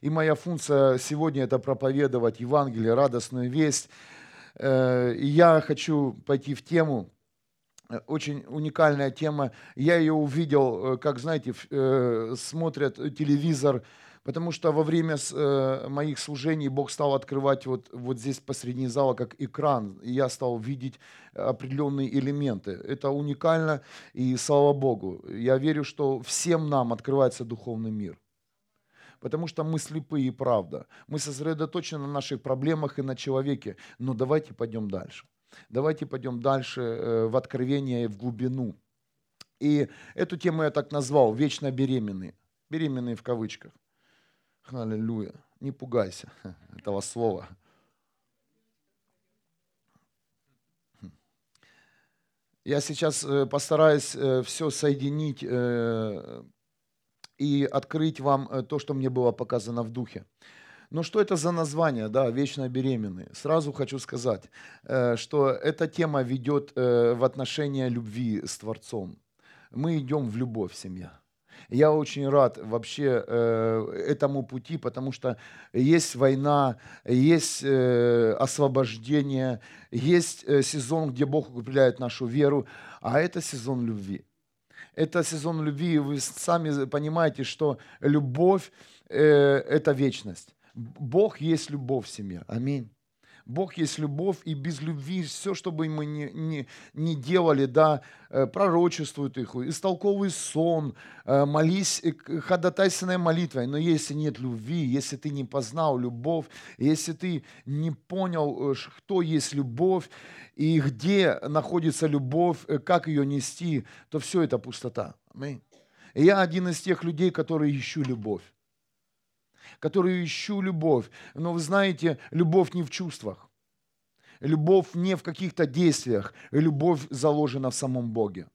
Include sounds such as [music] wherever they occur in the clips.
И моя функция сегодня это проповедовать Евангелие, радостную весть. Э, и я хочу пойти в тему, э, очень уникальная тема. Я ее увидел, как, знаете, смотрят телевизор, Потому что во время э, моих служений Бог стал открывать вот, вот здесь посредине зала как экран, и я стал видеть определенные элементы. Это уникально, и слава Богу. Я верю, что всем нам открывается духовный мир. Потому что мы слепые и правда. Мы сосредоточены на наших проблемах и на человеке. Но давайте пойдем дальше. Давайте пойдем дальше э, в откровение, в глубину. И эту тему я так назвал «Вечно беременные». Беременные в кавычках. Аллилуйя. Не пугайся [laughs] этого слова. Я сейчас э, постараюсь э, все соединить и открыть вам то, что мне было показано в духе. Но что это за название, да, вечно беременные? Сразу хочу сказать, что эта тема ведет в отношение любви с Творцом. Мы идем в любовь, семья. Я очень рад вообще э, этому пути, потому что есть война, есть э, освобождение, есть э, сезон, где Бог укрепляет нашу веру, а это сезон любви. Это сезон любви, вы сами понимаете, что любовь э, – это вечность. Бог есть любовь в семье. Аминь. Бог есть любовь, и без любви все, что бы мы ни, ни, ни делали, да, э, пророчествуют их, истолковый сон, э, молись э, ходатайственной молитвой. Но если нет любви, если ты не познал любовь, если ты не понял, кто есть любовь, и где находится любовь, как ее нести, то все это пустота. Аминь. Я один из тех людей, которые ищу любовь которую ищу любовь. Но вы знаете, любовь не в чувствах. Любовь не в каких-то действиях. Любовь заложена в самом Боге.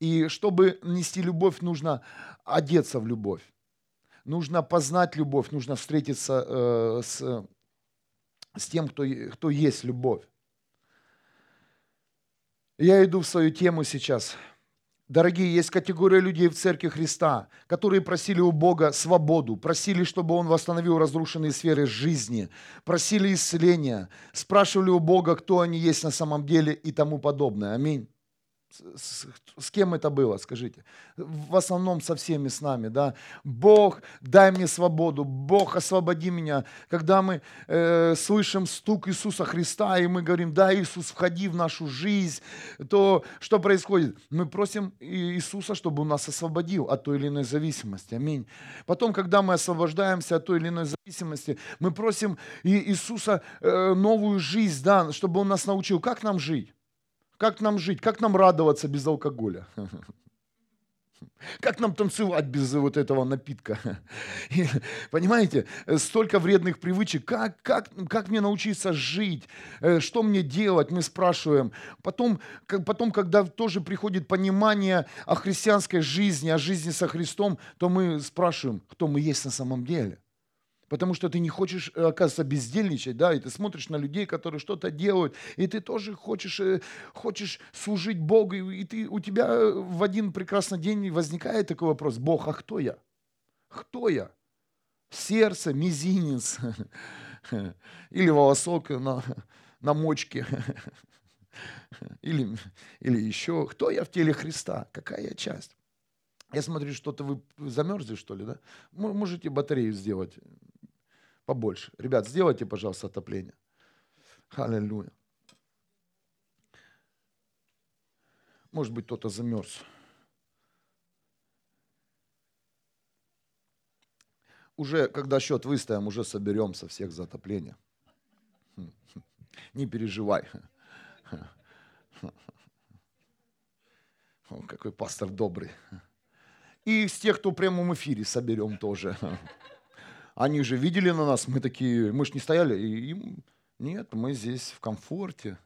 И чтобы нести любовь, нужно одеться в любовь. Нужно познать любовь, нужно встретиться э, с, с тем, кто, кто есть любовь. Я иду в свою тему сейчас – Дорогие, есть категория людей в Церкви Христа, которые просили у Бога свободу, просили, чтобы Он восстановил разрушенные сферы жизни, просили исцеления, спрашивали у Бога, кто они есть на самом деле и тому подобное. Аминь с, с кем это было, скажите? В основном со всеми с нами, да. Бог, дай мне свободу, Бог, освободи меня. Когда мы э, слышим стук Иисуса Христа, и мы говорим, да, Иисус, входи в нашу жизнь, то что происходит? Мы просим Иисуса, чтобы Он нас освободил от той или иной зависимости. Аминь. Потом, когда мы освобождаемся от той или иной зависимости, мы просим Иисуса э, новую жизнь, да, чтобы Он нас научил, как нам жить. Как нам жить? Как нам радоваться без алкоголя? Как нам танцевать без вот этого напитка? Понимаете, столько вредных привычек. Как, как, как мне научиться жить? Э, что мне делать? Мы спрашиваем. Потом, потом, когда тоже приходит понимание о христианской жизни, о жизни со Христом, то мы спрашиваем, кто мы есть на самом деле потому что ты не хочешь, э, оказывается, бездельничать, да, и ты смотришь на людей, которые что-то делают, и ты тоже хочешь, э, хочешь служить Богу, и ты, у тебя э, в один прекрасный день возникает такой вопрос, Бог, а кто я? Кто я? Сердце, мизинец [laughs] или волосок на, на мочке [laughs] или, или еще. Кто я в теле Христа? Какая я часть? Я смотрю, что-то вы замерзли, что ли, да? Можете батарею сделать побольше. Ребят, сделайте, пожалуйста, отопление. Аллилуйя. Может быть, кто-то замерз. Уже, когда счет выставим, уже соберем со всех за отопление. Не переживай. О, какой пастор добрый. И с тех, кто в прямом эфире соберем тоже. Они же видели на нас, мы такие, мы же не стояли, и им, нет, мы здесь в комфорте.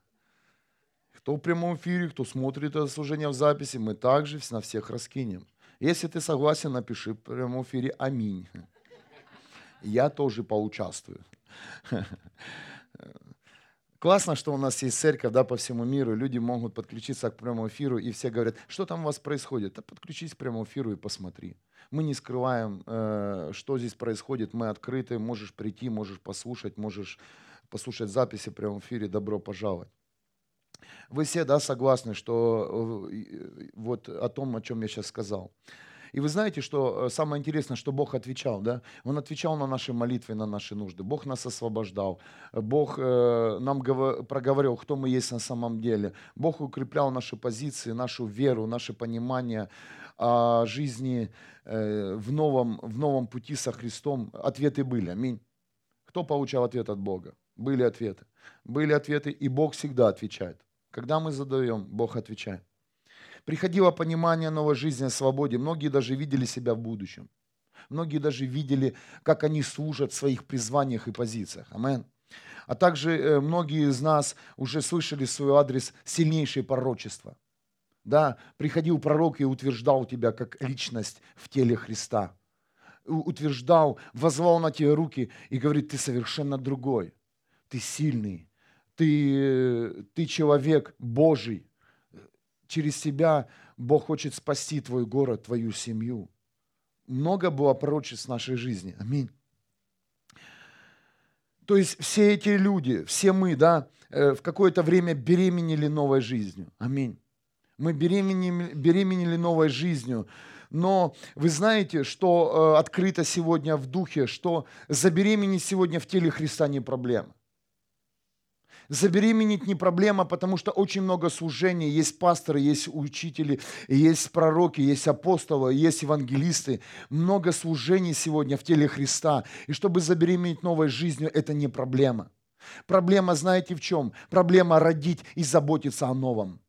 Кто в прямом эфире, кто смотрит это служение в записи, мы также на всех раскинем. Если ты согласен, напиши в прямом эфире «Аминь». Я тоже поучаствую. [laughs] Классно, что у нас есть церковь да, по всему миру, люди могут подключиться к прямому эфиру, и все говорят, что там у вас происходит? Да подключись к прямому эфиру и посмотри. Мы не скрываем, э, что здесь происходит, мы открыты, можешь прийти, можешь послушать, можешь послушать записи в прямом эфире, добро пожаловать. Вы все да, согласны, что э, вот о том, о чем я сейчас сказал. И вы знаете, что э, самое интересное, что Бог отвечал, да? Он отвечал на наши молитвы, на наши нужды. Бог нас освобождал. Бог э, нам проговорил, кто мы есть на самом деле. Бог укреплял наши позиции, нашу веру, наше понимание о жизни э, в, новом, в новом пути со Христом. Ответы были. Аминь. Кто получал ответ от Бога? Были ответы. Были ответы, и Бог всегда отвечает. Когда мы задаем, Бог отвечает приходило понимание новой жизни свободе. Многие даже видели себя в будущем. Многие даже видели, как они служат в своих призваниях и позициях. Амен. А также э, многие из нас уже слышали в свой адрес сильнейшее пророчество. Да, приходил пророк и утверждал тебя как личность в теле Христа. Утверждал, возвал на тебе руки и говорит, ты совершенно другой. Ты сильный. Ты, э, ты человек Божий через тебя Бог хочет спасти твой город, твою семью. Много было пророчеств в нашей жизни. Аминь. То есть все эти люди, все мы, да, э, в какое-то время беременели новой жизнью. Аминь. Мы беременели, беременели новой жизнью. Но вы знаете, что э, открыто сегодня в духе, что забеременеть сегодня в теле Христа не проблема. Забеременеть не проблема, потому что очень много служений. Есть пасторы, есть учители, есть пророки, есть апостолы, есть евангелисты. Много служений сегодня в теле Христа. И чтобы забеременеть новой жизнью, это не проблема. Проблема, знаете в чем? Проблема родить и заботиться о новом.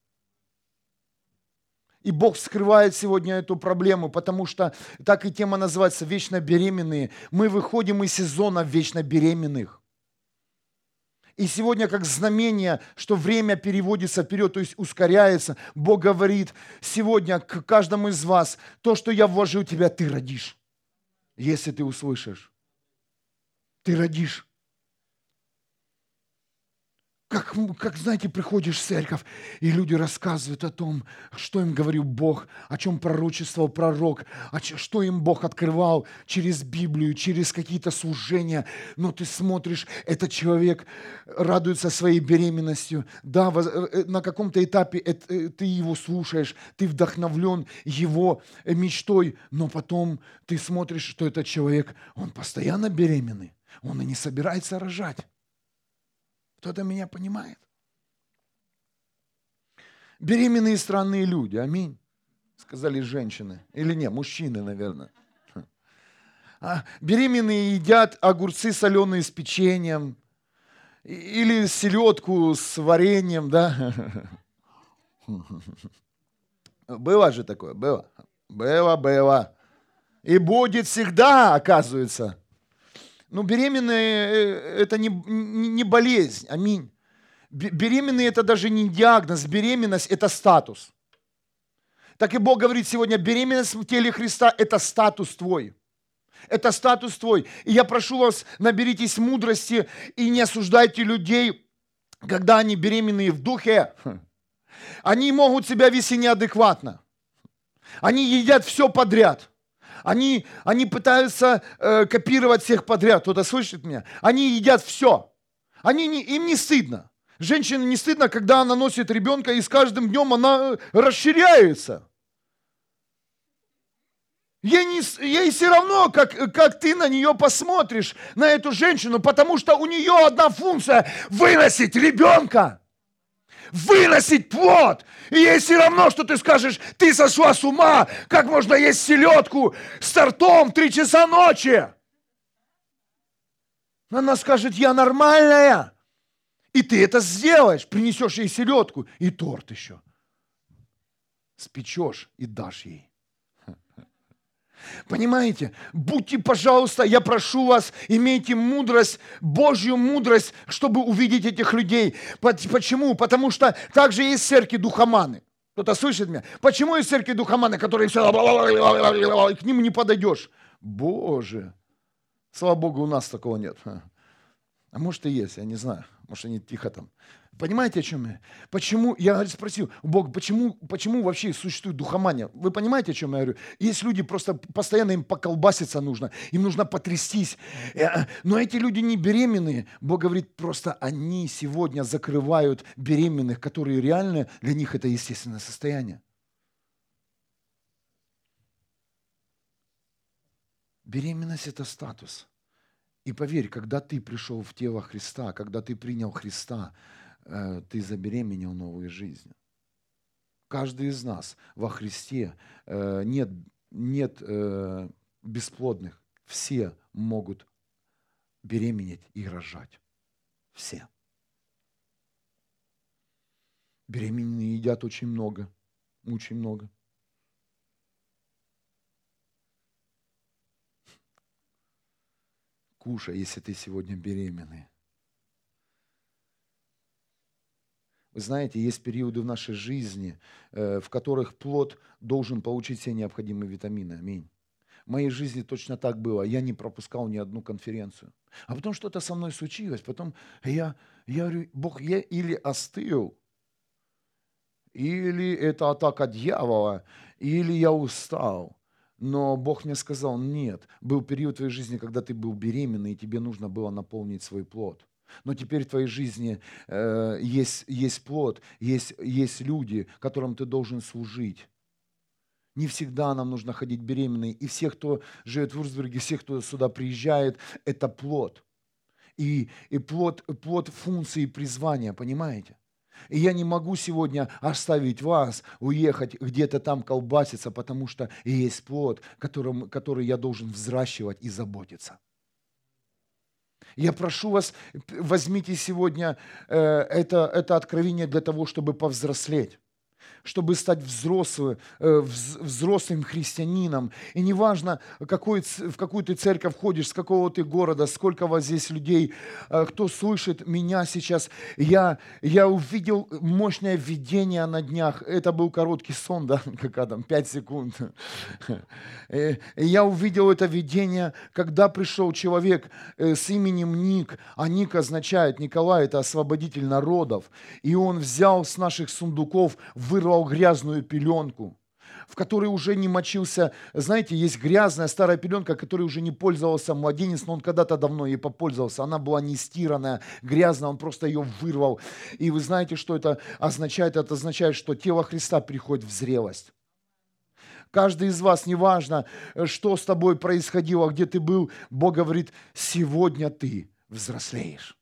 И Бог скрывает сегодня эту проблему, потому что так и тема называется «Вечно беременные». Мы выходим из сезона вечно беременных. И сегодня как знамение, что время переводится вперед, то есть ускоряется, Бог говорит сегодня к каждому из вас, то, что я вложил в тебя, ты родишь, если ты услышишь. Ты родишь как, как, знаете, приходишь в церковь, и люди рассказывают о том, что им говорил Бог, о чем пророчествовал пророк, о чем, что им Бог открывал через Библию, через какие-то служения. Но ты смотришь, этот человек радуется своей беременностью. Да, э, э, на каком-то этапе э, ты его слушаешь, ты вдохновлен его мечтой, но потом ты смотришь, что этот человек, он постоянно беременный, он и не собирается рожать. Кто-то меня понимает? Беременные странные люди, аминь. Сказали женщины. Или не, мужчины, наверное. А беременные едят огурцы соленые с печеньем. Или селедку с вареньем, да? Было же такое, было. Было, было. И будет всегда, оказывается. Ну, беременные э, – это не, не болезнь, аминь. Беременные – это даже не диагноз, беременность – это статус. Так и Бог говорит сегодня, беременность в теле Христа – это статус твой. Это статус твой. И я прошу вас, наберитесь мудрости и не осуждайте людей, когда они беременные в духе. Они могут себя вести неадекватно. Они едят все подряд – они, они пытаются э, копировать всех подряд. Кто-то слышит меня? Они едят все. Они не, им не стыдно. Женщине не стыдно, когда она носит ребенка, и с каждым днем она э, расширяется. Ей, не, ей все равно, как, как ты на нее посмотришь, на эту женщину, потому что у нее одна функция – выносить ребенка выносить плод. И ей все равно, что ты скажешь, ты сошла с ума, как можно есть селедку с тортом три часа ночи. Она скажет, я нормальная. И ты это сделаешь, принесешь ей селедку и торт еще. Спечешь и дашь ей. Понимаете? Будьте, пожалуйста, я прошу вас, имейте мудрость, Божью мудрость, чтобы увидеть этих людей. Почему? Потому что также есть церкви духоманы. Кто-то слышит меня? Почему есть церкви духоманы, которые все... К ним не подойдешь? Боже! Слава Богу, у нас такого нет. А может и есть, я не знаю. Может они тихо там. Понимаете, о чем я? Почему, я спросил, Бог, почему, почему вообще существует духомания? Вы понимаете, о чем я говорю? Есть люди, просто постоянно им поколбаситься нужно, им нужно потрястись. Э, но эти люди не беременные. Бог говорит, просто они сегодня закрывают беременных, которые реально для них это естественное состояние. Беременность – это статус. И поверь, когда ты пришел в тело Христа, когда ты принял Христа, э, ты забеременел новой жизнью. Каждый из нас во Христе э, нет, нет э, бесплодных. Все могут беременеть и рожать. Все. Беременные едят очень много, очень много. кушай, если ты сегодня беременный. Вы знаете, есть периоды в нашей жизни, э, в которых плод должен получить все необходимые витамины. Аминь. В моей жизни точно так было. Я не пропускал ни одну конференцию. А потом что-то со мной случилось. Потом я, я говорю, Бог, я или остыл, или это атака дьявола, или я устал. Но Бог мне сказал, нет, был период в твоей жизни, когда ты был беременный, и тебе нужно было наполнить свой плод. Но теперь в твоей жизни э, есть, есть плод, есть, есть люди, которым ты должен служить. Не всегда нам нужно ходить беременной. И все, кто живет в Урсберге, все, кто сюда приезжает, это плод. И, и плод, плод функции призвания, понимаете? И я не могу сегодня оставить вас, уехать где-то там колбаситься, потому что есть плод, которым, который я должен взращивать и заботиться. Я прошу вас, возьмите сегодня э, это, это откровение для того, чтобы повзрослеть чтобы стать взрослым, э, взрослым христианином. И неважно, какой, в какую ты церковь ходишь, с какого ты города, сколько вас здесь людей, э, кто слышит меня сейчас. Я, я увидел мощное видение на днях. Это был короткий сон, да, как Адам, 5 секунд. Э, я увидел это видение, когда пришел человек с именем Ник, а Ник означает, Николай, это освободитель народов. И он взял с наших сундуков, вырвал грязную пеленку, в которой уже не мочился. Знаете, есть грязная старая пеленка, которой уже не пользовался младенец, но он когда-то давно ей попользовался. Она была не стиранная, грязная, он просто ее вырвал. И вы знаете, что это означает? Это означает, что тело Христа приходит в зрелость. Каждый из вас, неважно, что с тобой происходило, где ты был, Бог говорит, сегодня ты взрослеешь.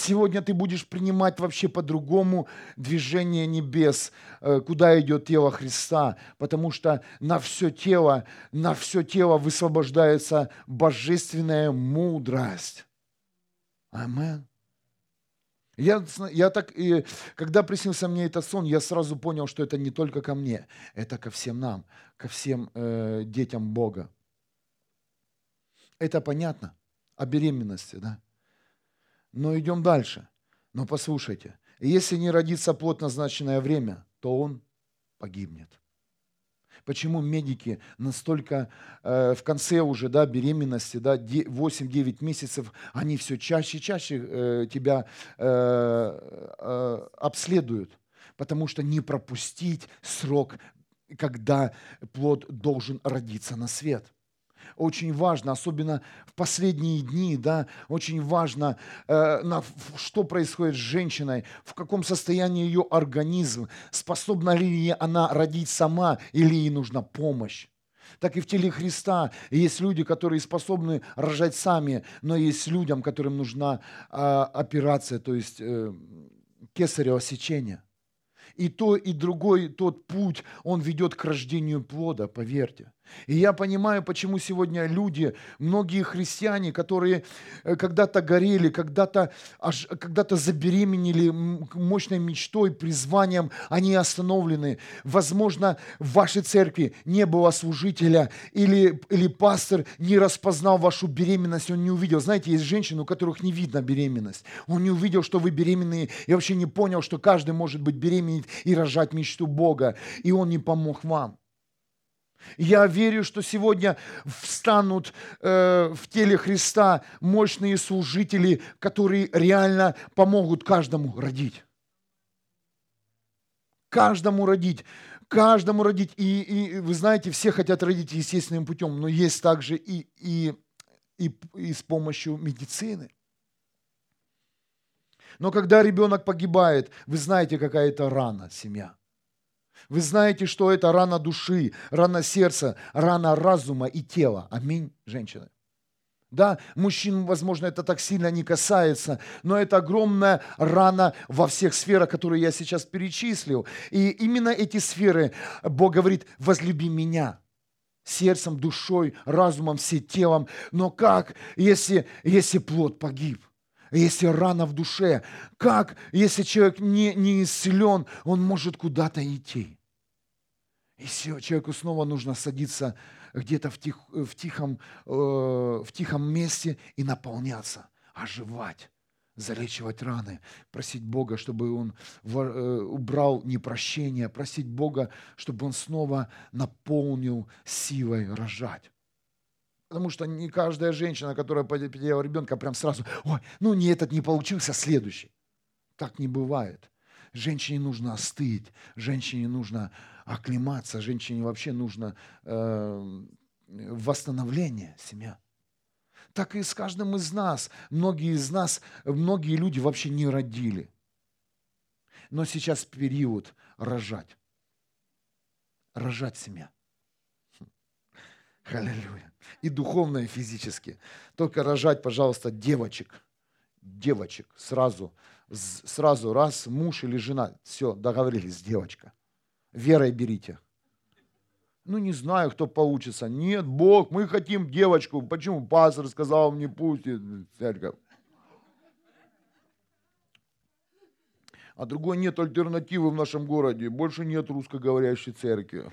Сегодня ты будешь принимать вообще по-другому движение небес, э, куда идет тело Христа, потому что на все тело, на все тело высвобождается божественная мудрость. Амин. Я, я так, и, когда приснился мне этот сон, я сразу понял, что это не только ко мне, это ко всем нам, ко всем э, детям Бога. Это понятно о беременности, да? Но идем дальше. Но послушайте, если не родится плод назначенное время, то он погибнет. Почему медики настолько э, в конце уже да, беременности, да, 8-9 месяцев, они все чаще и чаще э, тебя э, э, обследуют, потому что не пропустить срок, когда плод должен родиться на свет – очень важно, особенно в последние дни, да, очень важно, э, на, что происходит с женщиной, в каком состоянии ее организм, способна ли она родить сама или ей нужна помощь. Так и в теле Христа есть люди, которые способны рожать сами, но есть людям, которым нужна э, операция, то есть э, кесарево сечение. И то, и другой тот путь, он ведет к рождению плода, поверьте. И я понимаю, почему сегодня люди, многие христиане, которые э, когда-то горели, когда-то когда забеременели мощной мечтой, призванием, они остановлены. Возможно, в вашей церкви не было служителя или, или пастор не распознал вашу беременность, он не увидел. Знаете, есть женщины, у которых не видно беременность. Он не увидел, что вы беременные, и вообще не понял, что каждый может быть беременен и рожать мечту Бога, и он не помог вам. Я верю, что сегодня встанут э, в теле Христа мощные служители, которые реально помогут каждому родить. Каждому родить. Каждому родить. И, и вы знаете, все хотят родить естественным путем, но есть также и, и, и, и с помощью медицины. Но когда ребенок погибает, вы знаете, какая это рана семья. Вы знаете, что это рана души, рана сердца, рана разума и тела. Аминь, женщины. Да, мужчин, возможно, это так сильно не касается, но это огромная рана во всех сферах, которые я сейчас перечислил. И именно эти сферы Бог говорит, возлюби меня сердцем, душой, разумом, всем телом. Но как, если, если плод погиб? Если рана в душе, как, если человек не, не исцелен, он может куда-то идти? И человеку снова нужно садиться где-то в, тих, в, тихом, э, в тихом месте и наполняться, оживать, залечивать раны, просить Бога, чтобы Он э, убрал непрощение, просить Бога, чтобы Он снова наполнил силой рожать. Потому что не каждая женщина, которая потеряла ребенка, прям сразу, ой, ну не этот не получился, следующий. Так не бывает. Женщине нужно остыть, женщине нужно оклематься, женщине вообще нужно э, восстановление семья. Так и с каждым из нас. Многие из нас, многие люди вообще не родили. Но сейчас период рожать. Рожать семья. Аллилуйя. И духовно, и физически. Только рожать, пожалуйста, девочек. Девочек. Сразу. Сразу раз, муж или жена. Все, договорились, девочка. Верой берите. Ну, не знаю, кто получится. Нет, Бог, мы хотим девочку. Почему? Пастор сказал, мне пусть церковь. А другой нет альтернативы в нашем городе. Больше нет русскоговорящей церкви.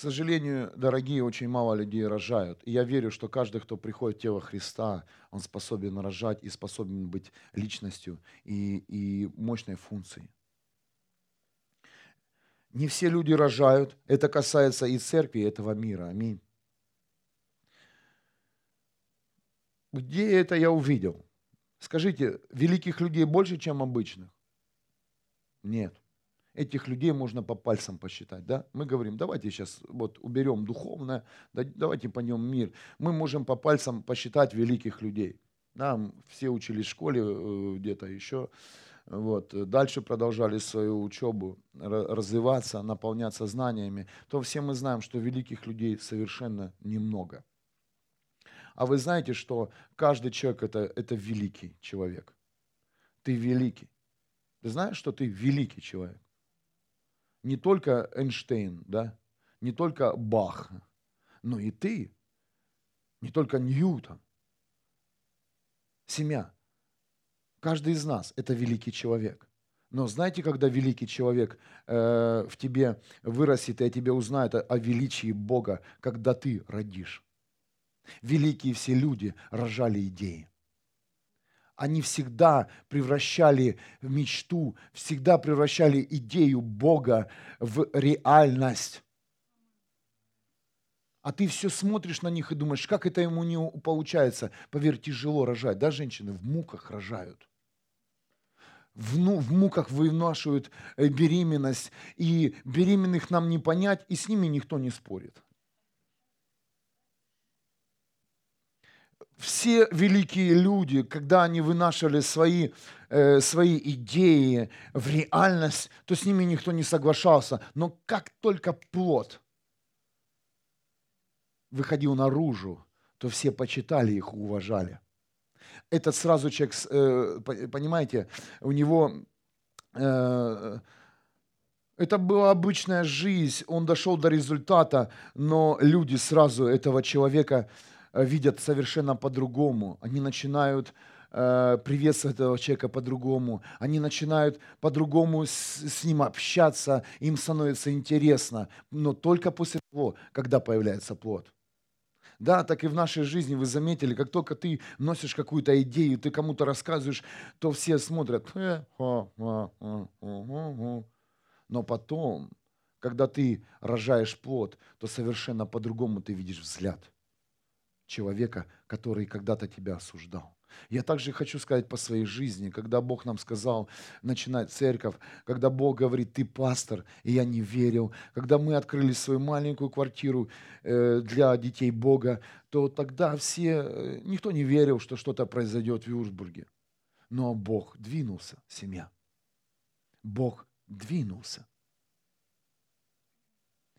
К сожалению, дорогие, очень мало людей рожают. И я верю, что каждый, кто приходит в тело Христа, он способен рожать и способен быть личностью и, и мощной функцией. Не все люди рожают. Это касается и церкви, и этого мира. Аминь. Где это я увидел? Скажите, великих людей больше, чем обычных? Нет. Этих людей можно по пальцам посчитать. Да? Мы говорим, давайте сейчас вот уберем духовное, давайте пойдем мир. Мы можем по пальцам посчитать великих людей. Да? Все учились в школе, э, где-то еще. Вот. Дальше продолжали свою учебу, развиваться, наполняться знаниями. То все мы знаем, что великих людей совершенно немного. А вы знаете, что каждый человек это, это великий человек. Ты великий. Ты знаешь, что ты великий человек? Не только Эйнштейн, да? не только Бах, но и ты. Не только Ньютон. Семья. Каждый из нас – это великий человек. Но знаете, когда великий человек э, в тебе вырастет, и о тебе узнает о, о величии Бога, когда ты родишь. Великие все люди рожали идеи. Они всегда превращали мечту, всегда превращали идею Бога в реальность. А ты все смотришь на них и думаешь, как это ему не получается. Поверь, тяжело рожать. Да, женщины в муках рожают. В, ну, в муках вынашивают э, беременность. И беременных нам не понять, и с ними никто не спорит. Все великие люди, когда они вынашивали свои, э, свои идеи в реальность, то с ними никто не соглашался. Но как только плод выходил наружу, то все почитали их, уважали. Этот сразу человек, э, понимаете, у него... Э, это была обычная жизнь, он дошел до результата, но люди сразу этого человека видят совершенно по-другому. Они начинают э, приветствовать этого человека по-другому. Они начинают по-другому с, с ним общаться, им становится интересно. Но только после того, когда появляется плод. Да, так и в нашей жизни вы заметили, как только ты носишь какую-то идею, ты кому-то рассказываешь, то все смотрят. «Э, Но потом, когда ты рожаешь плод, то совершенно по-другому ты видишь взгляд человека, который когда-то тебя осуждал. Я также хочу сказать по своей жизни, когда Бог нам сказал начинать церковь, когда Бог говорит, ты пастор, и я не верил, когда мы открыли свою маленькую квартиру э, для детей Бога, то тогда все, э, никто не верил, что что-то произойдет в Юрсбурге. Но Бог двинулся, семья. Бог двинулся.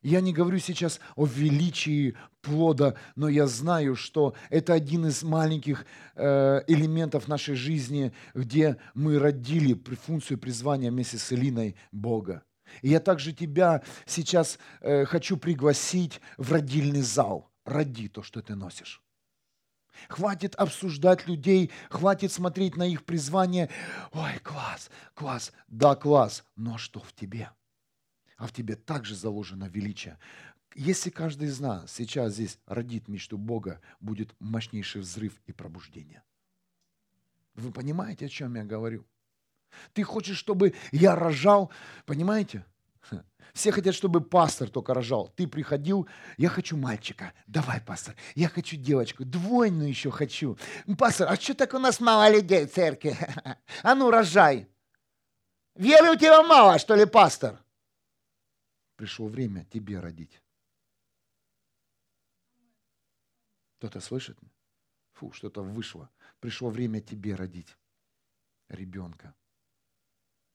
Я не говорю сейчас о величии плода, но я знаю, что это один из маленьких э, элементов нашей жизни, где мы родили функцию призвания вместе с Элиной Бога. И я также тебя сейчас э, хочу пригласить в родильный зал. Роди то, что ты носишь. Хватит обсуждать людей, хватит смотреть на их призвание. Ой, класс, класс, да, класс, но что в тебе? А в тебе также заложено величие. Если каждый из нас сейчас здесь родит мечту Бога, будет мощнейший взрыв и пробуждение. Вы понимаете, о чем я говорю? Ты хочешь, чтобы я рожал, понимаете? Все хотят, чтобы пастор только рожал. Ты приходил, я хочу мальчика. Давай, пастор. Я хочу девочку. Двойную еще хочу. Пастор, а что так у нас мало людей в церкви? [laughs] А ну, рожай. Веры у тебя мало, что ли, пастор? Пришло время тебе родить. Кто-то слышит? Фу, что-то вышло. Пришло время тебе родить ребенка.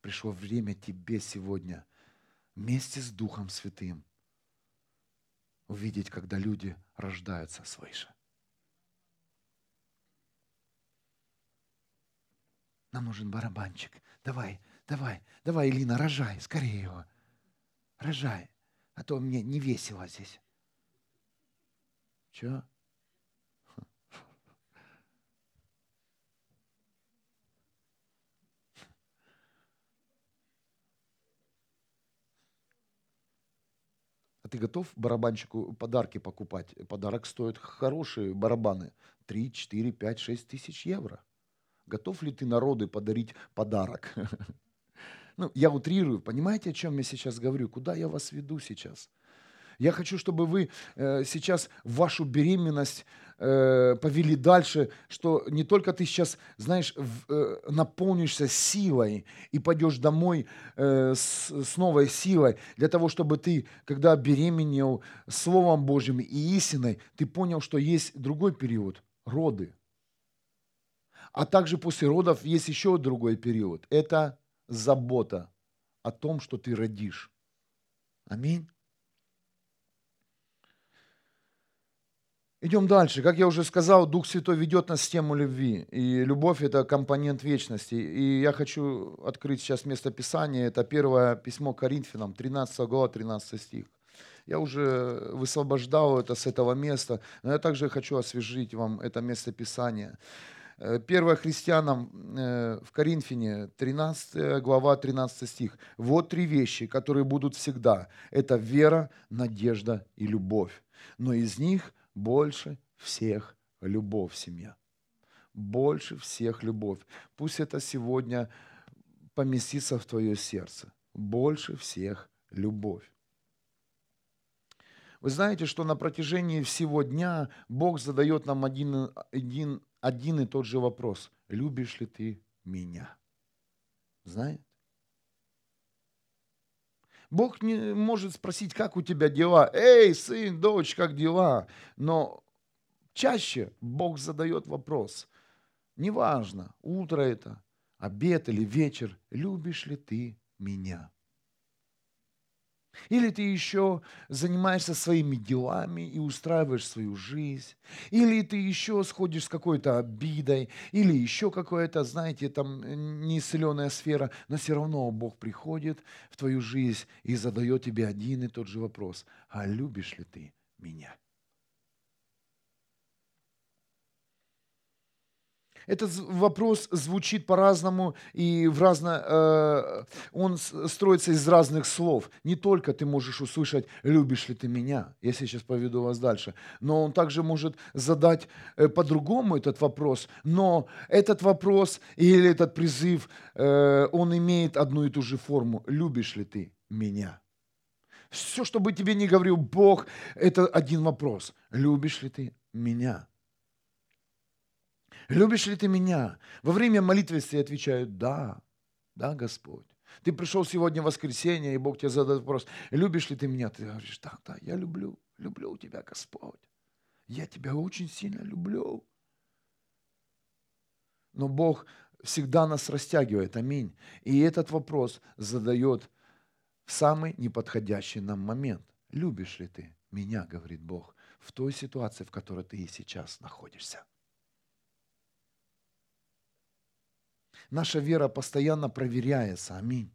Пришло время тебе сегодня вместе с Духом Святым увидеть, когда люди рождаются свыше. Нам нужен барабанчик. Давай, давай, давай, Илина, рожай, скорее его. Рожай, а то мне не весело здесь. Че? [laughs] А ты готов барабанщику подарки покупать? Подарок стоит хорошие барабаны. 3, 4, 5, 6 тысяч евро. Готов ли ты народу подарить подарок? [laughs] Ну, я утрирую, понимаете, о чем я сейчас говорю? Куда я вас веду сейчас? Я хочу, чтобы вы э, сейчас вашу беременность э, повели дальше, что не только ты сейчас, знаешь, в, э, наполнишься силой и пойдешь домой э, с, с новой силой, для того, чтобы ты, когда беременел Словом Божьим и истиной, ты понял, что есть другой период – роды. А также после родов есть еще другой период – это забота о том, что ты родишь. Аминь. Идем дальше. Как я уже сказал, Дух Святой ведет нас в тему любви. И любовь – это компонент вечности. И я хочу открыть сейчас место Писания. Это первое письмо Коринфянам, 13 глава, 13 стих. Я уже высвобождал это с этого места, но я также хочу освежить вам это место Писания. Э, первое христианам э, в Коринфяне, 13 глава, 13 стих. Вот три вещи, которые будут всегда. Это вера, надежда и любовь. Но из них больше всех любовь, семья. Больше всех любовь. Пусть это сегодня поместится в твое сердце. Больше всех любовь. Вы знаете, что на протяжении всего дня Бог задает нам один, один один и тот же вопрос. Любишь ли ты меня? Знаете? Бог не может спросить, как у тебя дела. Эй, сын, дочь, как дела? Но чаще Бог задает вопрос. Неважно, утро это, обед или вечер, любишь ли ты меня? Или ты еще занимаешься своими делами и устраиваешь свою жизнь. Или ты еще сходишь с какой-то обидой. Или еще какая-то, знаете, там э, неисцеленная сфера. Но все равно Бог приходит в твою жизнь и задает тебе один и тот же вопрос. А любишь ли ты меня? Этот вопрос звучит по-разному и в разно, э, он строится из разных слов. Не только ты можешь услышать «любишь ли ты меня?», я сейчас поведу вас дальше, но он также может задать э, по-другому этот вопрос. Но этот вопрос или этот призыв, э, он имеет одну и ту же форму «любишь ли ты меня?». Все, что бы тебе ни говорил Бог, это один вопрос. Любишь ли ты меня? Любишь ли ты меня? Во время молитвы все отвечают, да, да, Господь. Ты пришел сегодня в воскресенье, и Бог тебе задает вопрос, любишь ли ты меня? Ты говоришь, да, да, я люблю, люблю тебя, Господь. Я тебя очень сильно люблю. Но Бог всегда нас растягивает, аминь. И этот вопрос задает в самый неподходящий нам момент. Любишь ли ты меня, говорит Бог, в той ситуации, в которой ты и сейчас находишься? Наша вера постоянно проверяется. Аминь.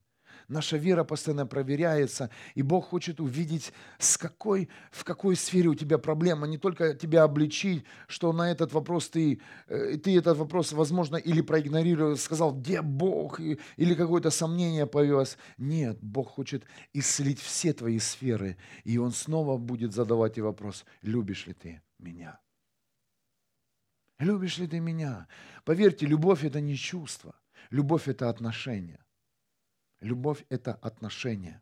Наша вера постоянно проверяется, и Бог хочет увидеть, с какой, в какой сфере у тебя проблема, не только тебя обличить, что на этот вопрос ты, э, ты этот вопрос, возможно, или проигнорировал, сказал, где Бог, или какое-то сомнение появилось. Нет, Бог хочет исцелить все твои сферы, и Он снова будет задавать тебе вопрос, любишь ли ты меня? Любишь ли ты меня? Поверьте, любовь – это не чувство. Любовь – это отношение. Любовь – это отношение.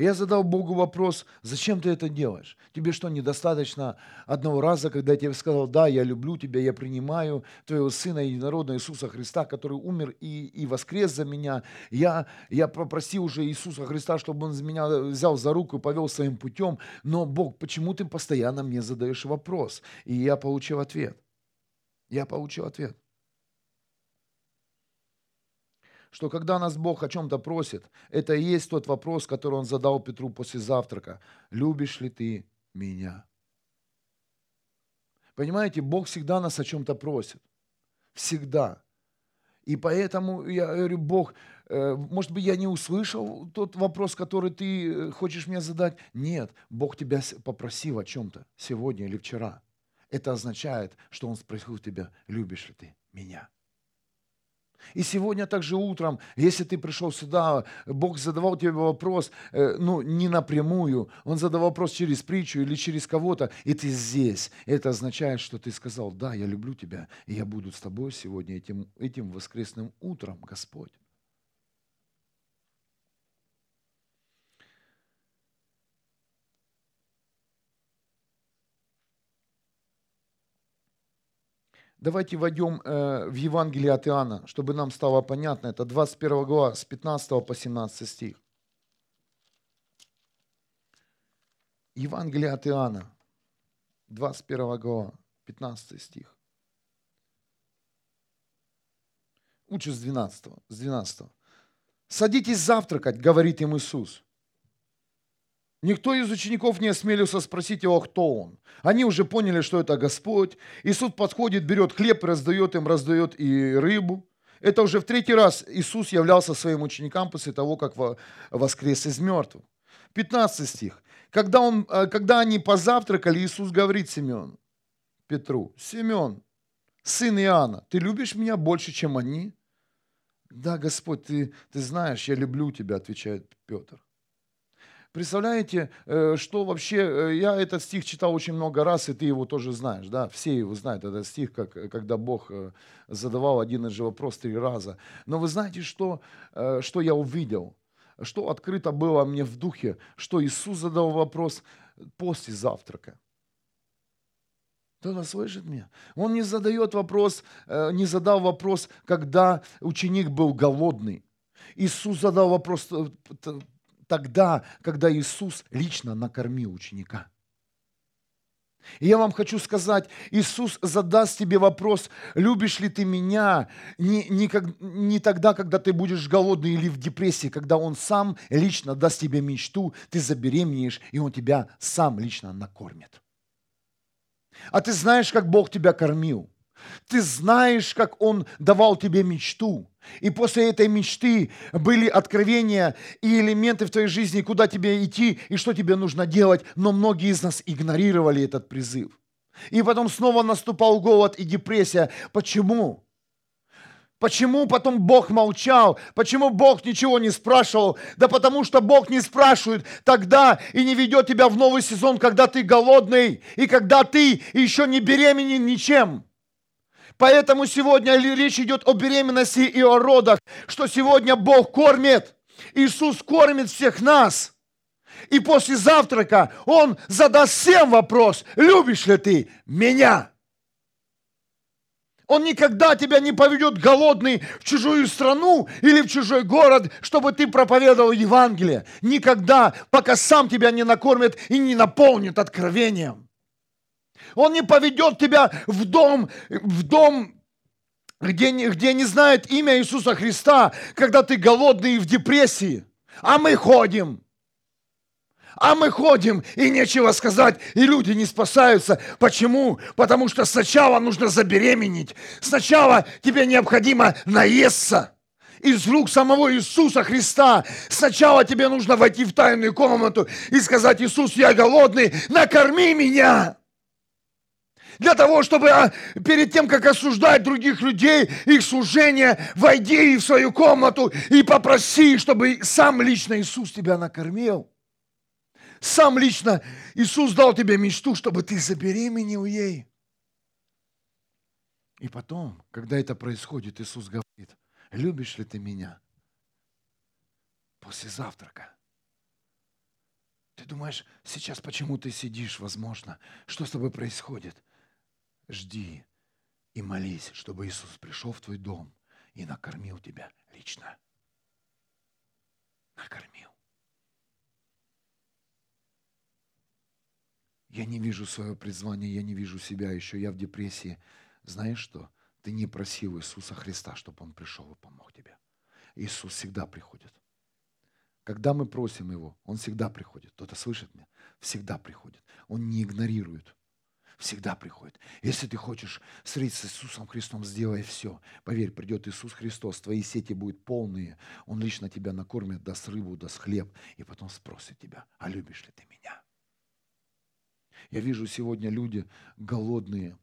Я задал Богу вопрос, зачем ты это делаешь? Тебе что, недостаточно одного раза, когда я тебе сказал, да, я люблю тебя, я принимаю твоего Сына Единородного Иисуса Христа, который умер и, и воскрес за меня. Я, я попросил уже Иисуса Христа, чтобы Он меня взял за руку и повел своим путем. Но, Бог, почему ты постоянно мне задаешь вопрос? И я получил ответ. Я получил ответ что когда нас Бог о чем-то просит, это и есть тот вопрос, который Он задал Петру после завтрака. «Любишь ли ты меня?» Понимаете, Бог всегда нас о чем-то просит. Всегда. И поэтому я говорю, Бог, э, может быть, я не услышал тот вопрос, который ты э, хочешь мне задать. Нет, Бог тебя попросил о чем-то сегодня или вчера. Это означает, что Он спросил тебя, любишь ли ты меня? И сегодня также утром, если ты пришел сюда, Бог задавал тебе вопрос, э, ну, не напрямую, Он задавал вопрос через притчу или через кого-то, и ты здесь. Это означает, что ты сказал, да, я люблю тебя, и я буду с тобой сегодня этим, этим воскресным утром, Господь. Давайте войдем э, в Евангелие от Иоанна, чтобы нам стало понятно. Это 21 глава, с 15 по 17 стих. Евангелие от Иоанна, 21 глава, 15 стих. Лучше с 12. С 12. «Садитесь завтракать», говорит им Иисус. Никто из учеников не осмелился спросить его, кто он. Они уже поняли, что это Господь. Иисус подходит, берет хлеб, раздает им, раздает и рыбу. Это уже в третий раз Иисус являлся своим ученикам после того, как воскрес из мертвых. 15 стих. Когда, он, э, когда они позавтракали, Иисус говорит Симеону, Петру, Семен, сын Иоанна, ты любишь меня больше, чем они? Да, Господь, ты, ты знаешь, я люблю тебя, отвечает Петр. Представляете, э, что вообще, э, я этот стих читал очень много раз, и ты его тоже знаешь, да, все его знают, этот стих, как, когда Бог э, задавал один и же вопрос три раза. Но вы знаете, что, что я увидел? Что открыто было мне в духе, что Иисус задал вопрос после завтрака. Кто-то слышит меня? Он не задает вопрос, не задал вопрос, когда ученик был голодный. Иисус задал вопрос тогда, когда Иисус лично накормил ученика. И я вам хочу сказать, Иисус задаст тебе вопрос, любишь ли ты меня, не, не, как, не тогда, когда ты будешь голодный или в депрессии, когда Он сам лично даст тебе мечту, ты забеременеешь, и Он тебя сам лично накормит. А ты знаешь, как Бог тебя кормил. Ты знаешь, как Он давал тебе мечту. И после этой мечты были откровения и элементы в твоей жизни, куда тебе идти и что тебе нужно делать. Но многие из нас игнорировали этот призыв. И потом снова наступал голод и депрессия. Почему? Почему потом Бог молчал? Почему Бог ничего не спрашивал? Да потому что Бог не спрашивает тогда и не ведет тебя в новый сезон, когда ты голодный и когда ты еще не беременен ничем. Поэтому сегодня речь идет о беременности и о родах, что сегодня Бог кормит. Иисус кормит всех нас. И после завтрака Он задаст всем вопрос, любишь ли ты меня? Он никогда тебя не поведет голодный в чужую страну или в чужой город, чтобы ты проповедовал Евангелие. Никогда, пока сам тебя не накормит и не наполнит откровением. Он не поведет тебя в дом, в дом где, где не знает имя Иисуса Христа, когда ты голодный и в депрессии. А мы ходим. А мы ходим, и нечего сказать, и люди не спасаются. Почему? Потому что сначала нужно забеременеть. Сначала тебе необходимо наесться из рук самого Иисуса Христа. Сначала тебе нужно войти в тайную комнату и сказать, Иисус, я голодный, накорми меня. Для того, чтобы а, перед тем, как осуждать других людей, их служение, войди в свою комнату и попроси, чтобы сам лично Иисус тебя накормил. Сам лично Иисус дал тебе мечту, чтобы ты забеременел ей. И потом, когда это происходит, Иисус говорит, любишь ли ты меня? После завтрака. Ты думаешь, сейчас почему ты сидишь, возможно? Что с тобой происходит? Жди и молись, чтобы Иисус пришел в твой дом и накормил тебя лично. Накормил. Я не вижу свое призвание, я не вижу себя еще, я в депрессии. Знаешь что? Ты не просил Иисуса Христа, чтобы Он пришел и помог тебе. Иисус всегда приходит. Когда мы просим Его, Он всегда приходит. Кто-то слышит меня? Всегда приходит. Он не игнорирует. Всегда приходит. Если ты хочешь встретиться с Иисусом Христом, сделай все. Поверь, придет Иисус Христос, твои сети будут полные. Он лично тебя накормит, даст рыбу, даст хлеб, и потом спросит тебя, а любишь ли ты меня? Я вижу сегодня люди голодные,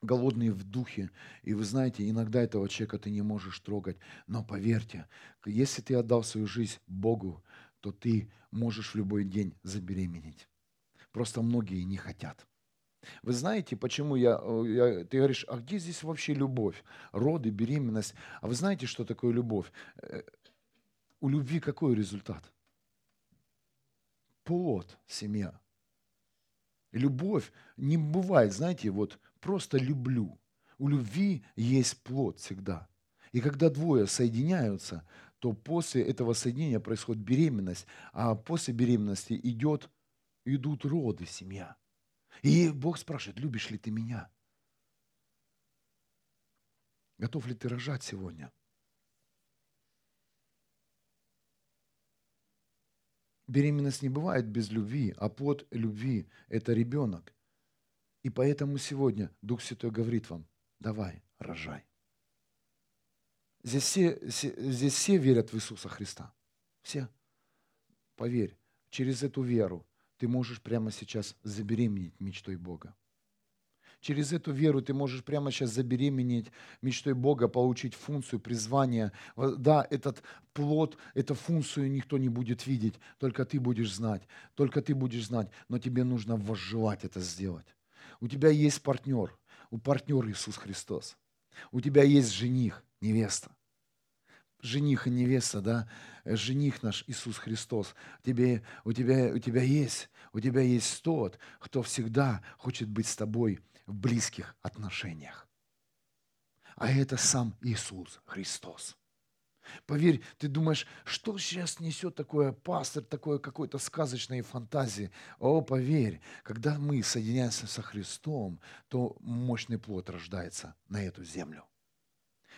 голодные в духе. И вы знаете, иногда этого человека ты не можешь трогать. Но поверьте, если ты отдал свою жизнь Богу, то ты можешь в любой день забеременеть. Просто многие не хотят. Вы знаете, почему я, я... Ты говоришь, а где здесь вообще любовь? Роды, беременность. А вы знаете, что такое любовь? Э, у любви какой результат? Плод, семья. Любовь не бывает, знаете, вот просто люблю. У любви есть плод всегда. И когда двое соединяются, то после этого соединения происходит беременность, а после беременности идет, идут роды, семья. И Бог спрашивает, любишь ли ты меня? Готов ли ты рожать сегодня? Беременность не бывает без любви, а плод любви – это ребенок. И поэтому сегодня Дух Святой говорит вам, давай, рожай. Здесь все, здесь все верят в Иисуса Христа. Все. Поверь, через эту веру ты можешь прямо сейчас забеременеть мечтой Бога. Через эту веру ты можешь прямо сейчас забеременеть мечтой Бога, получить функцию, призвание. Да, этот плод, эту функцию никто не будет видеть, только ты будешь знать, только ты будешь знать, но тебе нужно возжелать это сделать. У тебя есть партнер, у партнера Иисус Христос. У тебя есть жених, невеста. Жених и невеста, да, жених наш Иисус Христос. Тебе, у, тебя, у тебя есть, у тебя есть тот, кто всегда хочет быть с тобой – в близких отношениях. А это сам Иисус Христос. Поверь, ты думаешь, что сейчас несет такое пастор, такое какой-то сказочной фантазии. О, поверь, когда мы соединяемся со Христом, то мощный плод рождается на эту землю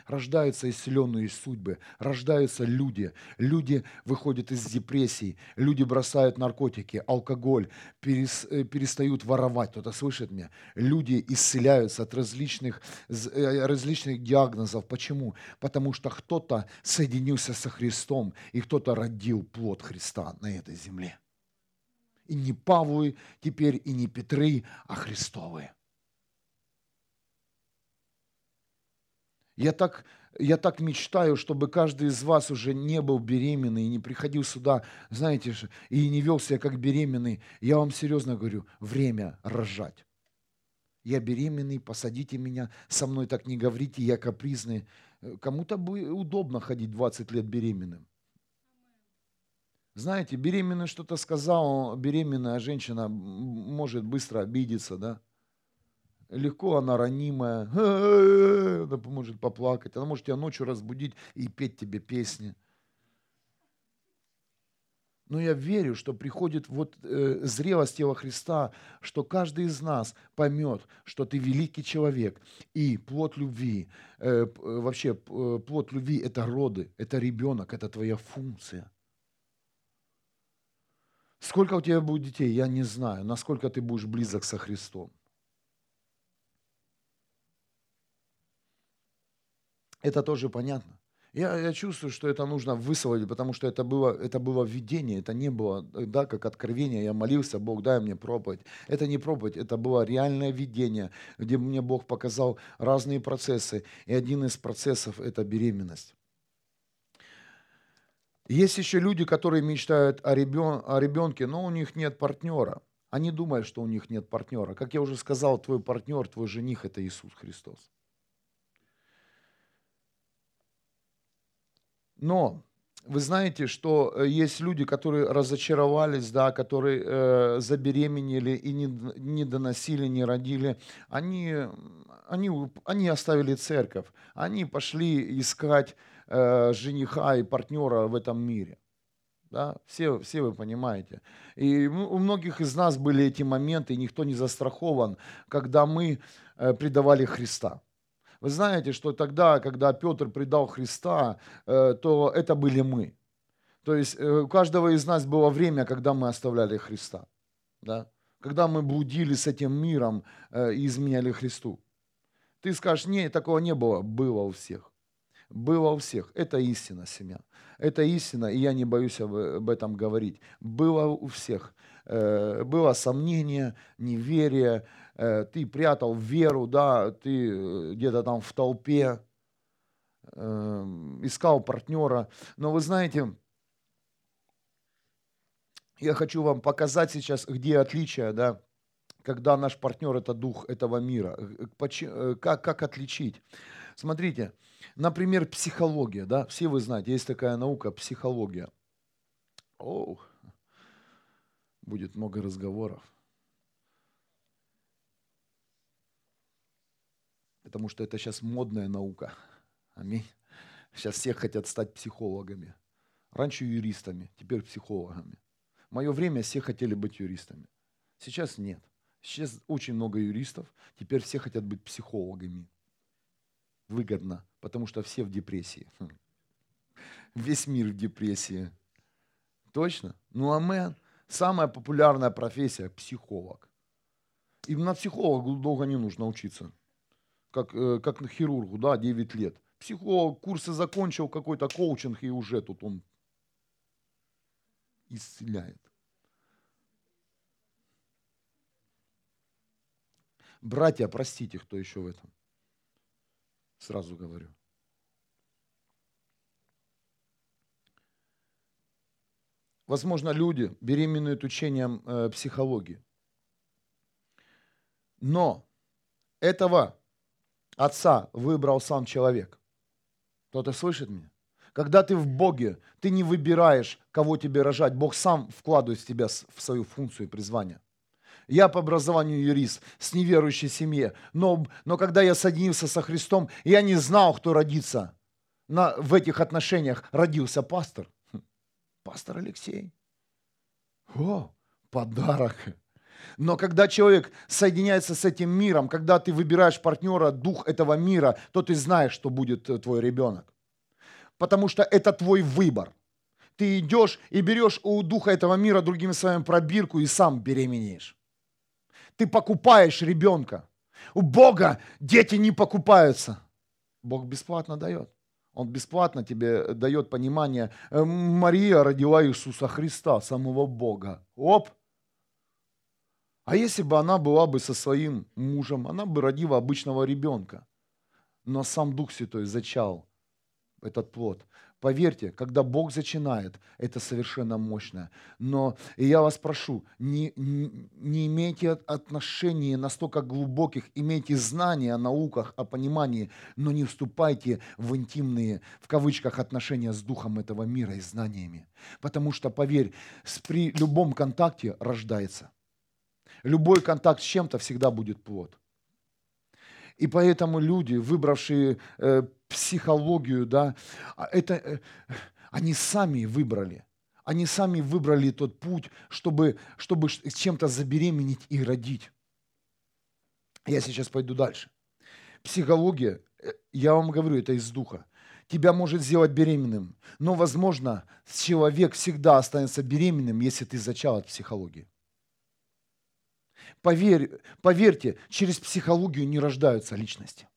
рождаются исцеленные судьбы, рождаются люди. Люди выходят из депрессии, люди бросают наркотики, алкоголь, э, перестают воровать. Кто-то слышит меня? Люди исцеляются от различных, э, различных диагнозов. Почему? Потому что кто-то соединился со Христом, и кто-то родил плод Христа на этой земле. И не Павлы теперь, и не Петры, а Христовые. Я так, я так мечтаю, чтобы каждый из вас уже не был беременный и не приходил сюда, знаете, и не вел себя как беременный. Я вам серьезно говорю, время рожать. Я беременный, посадите меня, со мной так не говорите, я капризный. Кому-то бы удобно ходить 20 лет беременным. Знаете, беременный что-то сказал, беременная женщина может быстро обидеться, да? Легко она ранимая, [laughs] она может поплакать, она может тебя ночью разбудить и петь тебе песни. Но я верю, что приходит вот э, зрелость тела Христа, что каждый из нас поймет, что ты великий человек. И плод любви, э, вообще э, плод любви – это роды, это ребенок, это твоя функция. Сколько у тебя будет детей, я не знаю, насколько ты будешь близок со Христом. Это тоже понятно. Я, я чувствую, что это нужно высвободить, потому что это было, это было видение, это не было, да, как откровение. Я молился, Бог, дай мне проповедь. Это не проповедь, это было реальное видение, где мне Бог показал разные процессы. И один из процессов – это беременность. Есть еще люди, которые мечтают о, ребен, о ребенке, но у них нет партнера. Они думают, что у них нет партнера. Как я уже сказал, твой партнер, твой жених – это Иисус Христос. Но вы знаете, что э, есть люди, которые разочаровались, да, которые э, забеременели и не, не доносили, не родили. Они, они, они оставили церковь. Они пошли искать э, жениха и партнера в этом мире. Да? Все, все вы понимаете. И у многих из нас были эти моменты, и никто не застрахован, когда мы э, предавали Христа. Вы знаете, что тогда, когда Петр предал Христа, э, то это были мы. То есть э, у каждого из нас было время, когда мы оставляли Христа. Да? Когда мы блудили с этим миром э, и изменяли Христу. Ты скажешь, нет, такого не было. Было у всех. Было у всех. Это истина, семья. Это истина, и я не боюсь об этом говорить. Было у всех. Было сомнение, неверие, ты прятал веру, да, ты э, где-то там в толпе эм, искал партнера. Но вы знаете, я хочу вам показать сейчас, где отличие, да, когда наш партнер это дух этого мира. Э, как, как отличить? Смотрите, например, психология, да, все вы знаете, есть такая наука, психология. О, будет много разговоров. Потому что это сейчас модная наука. Аминь. Сейчас все хотят стать психологами. Раньше юристами, теперь психологами. В мое время все хотели быть юристами. Сейчас нет. Сейчас очень много юристов, теперь все хотят быть психологами. Выгодно, потому что все в депрессии. Весь мир в депрессии. Точно? Ну, амен. Самая популярная профессия – психолог. И на психолога долго не нужно учиться как, э, как на хирургу, да, 9 лет. Психолог, курсы закончил, какой-то коучинг, и уже тут он исцеляет. Братья, простите, кто еще в этом. Сразу говорю. Возможно, люди беременеют учением э, психологии. Но этого Отца выбрал сам человек. Кто-то слышит меня? Когда ты в Боге, ты не выбираешь, кого тебе рожать. Бог сам вкладывает в тебя в свою функцию и призвание. Я по образованию юрист, с неверующей семье. Но, но когда я соединился со Христом, я не знал, кто родится. На, в этих отношениях родился пастор. Хм, пастор Алексей. О, подарок. Но когда человек соединяется с этим миром, когда ты выбираешь партнера, дух этого мира, то ты знаешь, что будет э, твой ребенок. Потому что это твой выбор. Ты идешь и берешь у духа этого мира, другими словами, пробирку и сам беременеешь. Ты покупаешь ребенка. У Бога дети не покупаются. Бог бесплатно дает. Он бесплатно тебе дает понимание. «Э, Мария родила Иисуса Христа, самого Бога. Оп, а если бы она была бы со своим мужем, она бы родила обычного ребенка. но сам Дух Святой зачал этот плод. Поверьте, когда Бог зачинает, это совершенно мощно. Но я вас прошу, не, не имейте отношений настолько глубоких, имейте знания о науках, о понимании, но не вступайте в интимные, в кавычках, отношения с духом этого мира и знаниями. Потому что, поверь, при любом контакте рождается. Любой контакт с чем-то всегда будет плод. И поэтому люди, выбравшие э, психологию, да, а это э, они сами выбрали. Они сами выбрали тот путь, чтобы, чтобы чем-то забеременеть и родить. Я сейчас пойду дальше. Психология, э, я вам говорю, это из духа. Тебя может сделать беременным, но, возможно, человек всегда останется беременным, если ты зачал от психологии. Поверь, поверьте, через психологию не рождаются личности.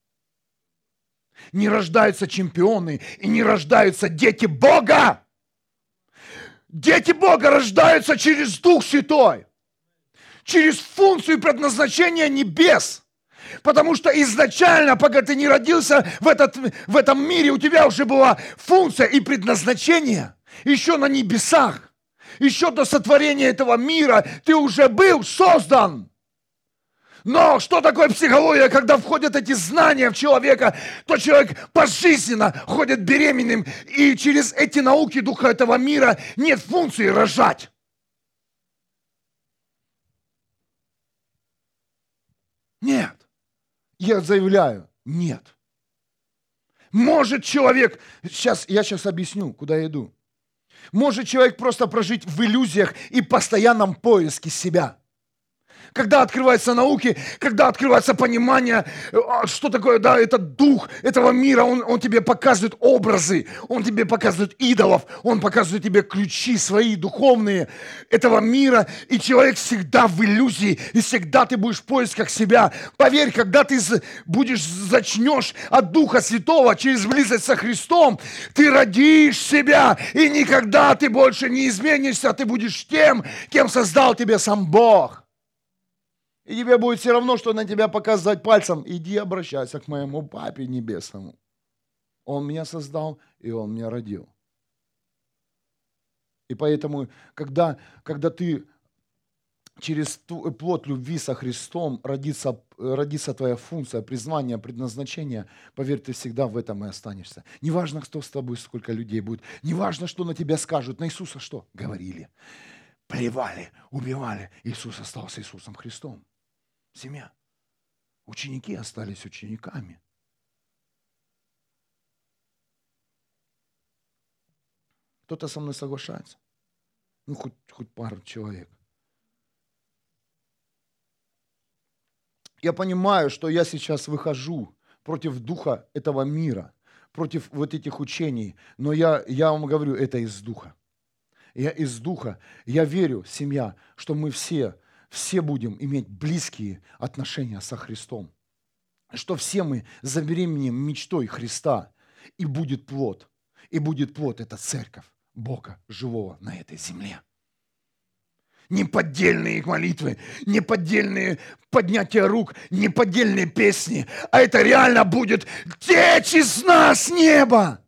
Не рождаются чемпионы и не рождаются дети Бога. Дети Бога рождаются через Дух Святой, через функцию предназначения небес. Потому что изначально, пока ты не родился в, этот, в этом мире, у тебя уже была функция и предназначение еще на небесах. Еще до сотворения этого мира ты уже был создан. Но что такое психология, когда входят эти знания в человека, то человек пожизненно ходит беременным, и через эти науки духа этого мира нет функции рожать. Нет. Я заявляю, нет. Может человек, сейчас, я сейчас объясню, куда я иду. Может человек просто прожить в иллюзиях и постоянном поиске себя – когда открываются науки, когда открывается понимание, а, что такое, да, этот дух этого мира, он, он тебе показывает образы, он тебе показывает идолов, он показывает тебе ключи свои духовные этого мира, и человек всегда в иллюзии, и всегда ты будешь в поисках себя. Поверь, когда ты будешь, зачнешь от Духа Святого через близость со Христом, ты родишь себя, и никогда ты больше не изменишься, ты будешь тем, кем создал тебя сам Бог. И тебе будет все равно, что на тебя показывать пальцем. Иди обращайся к моему папе небесному. Он меня создал, и он меня родил. И поэтому, когда, когда ты через плод любви со Христом родится, родится твоя функция, призвание, предназначение, поверь, ты всегда в этом и останешься. Неважно, кто с тобой, сколько людей будет. Неважно, что на тебя скажут. На Иисуса что? Говорили. Плевали, убивали. Иисус остался Иисусом Христом семья. Ученики остались учениками. Кто-то со мной соглашается? Ну, хоть, хоть пару человек. Я понимаю, что я сейчас выхожу против духа этого мира, против вот этих учений, но я, я вам говорю, это из духа. Я из духа. Я верю, семья, что мы все все будем иметь близкие отношения со Христом. Что все мы забеременеем мечтой Христа, и будет плод. И будет плод – это церковь Бога живого на этой земле. Неподдельные молитвы, неподдельные поднятия рук, неподдельные песни, а это реально будет течь из нас неба.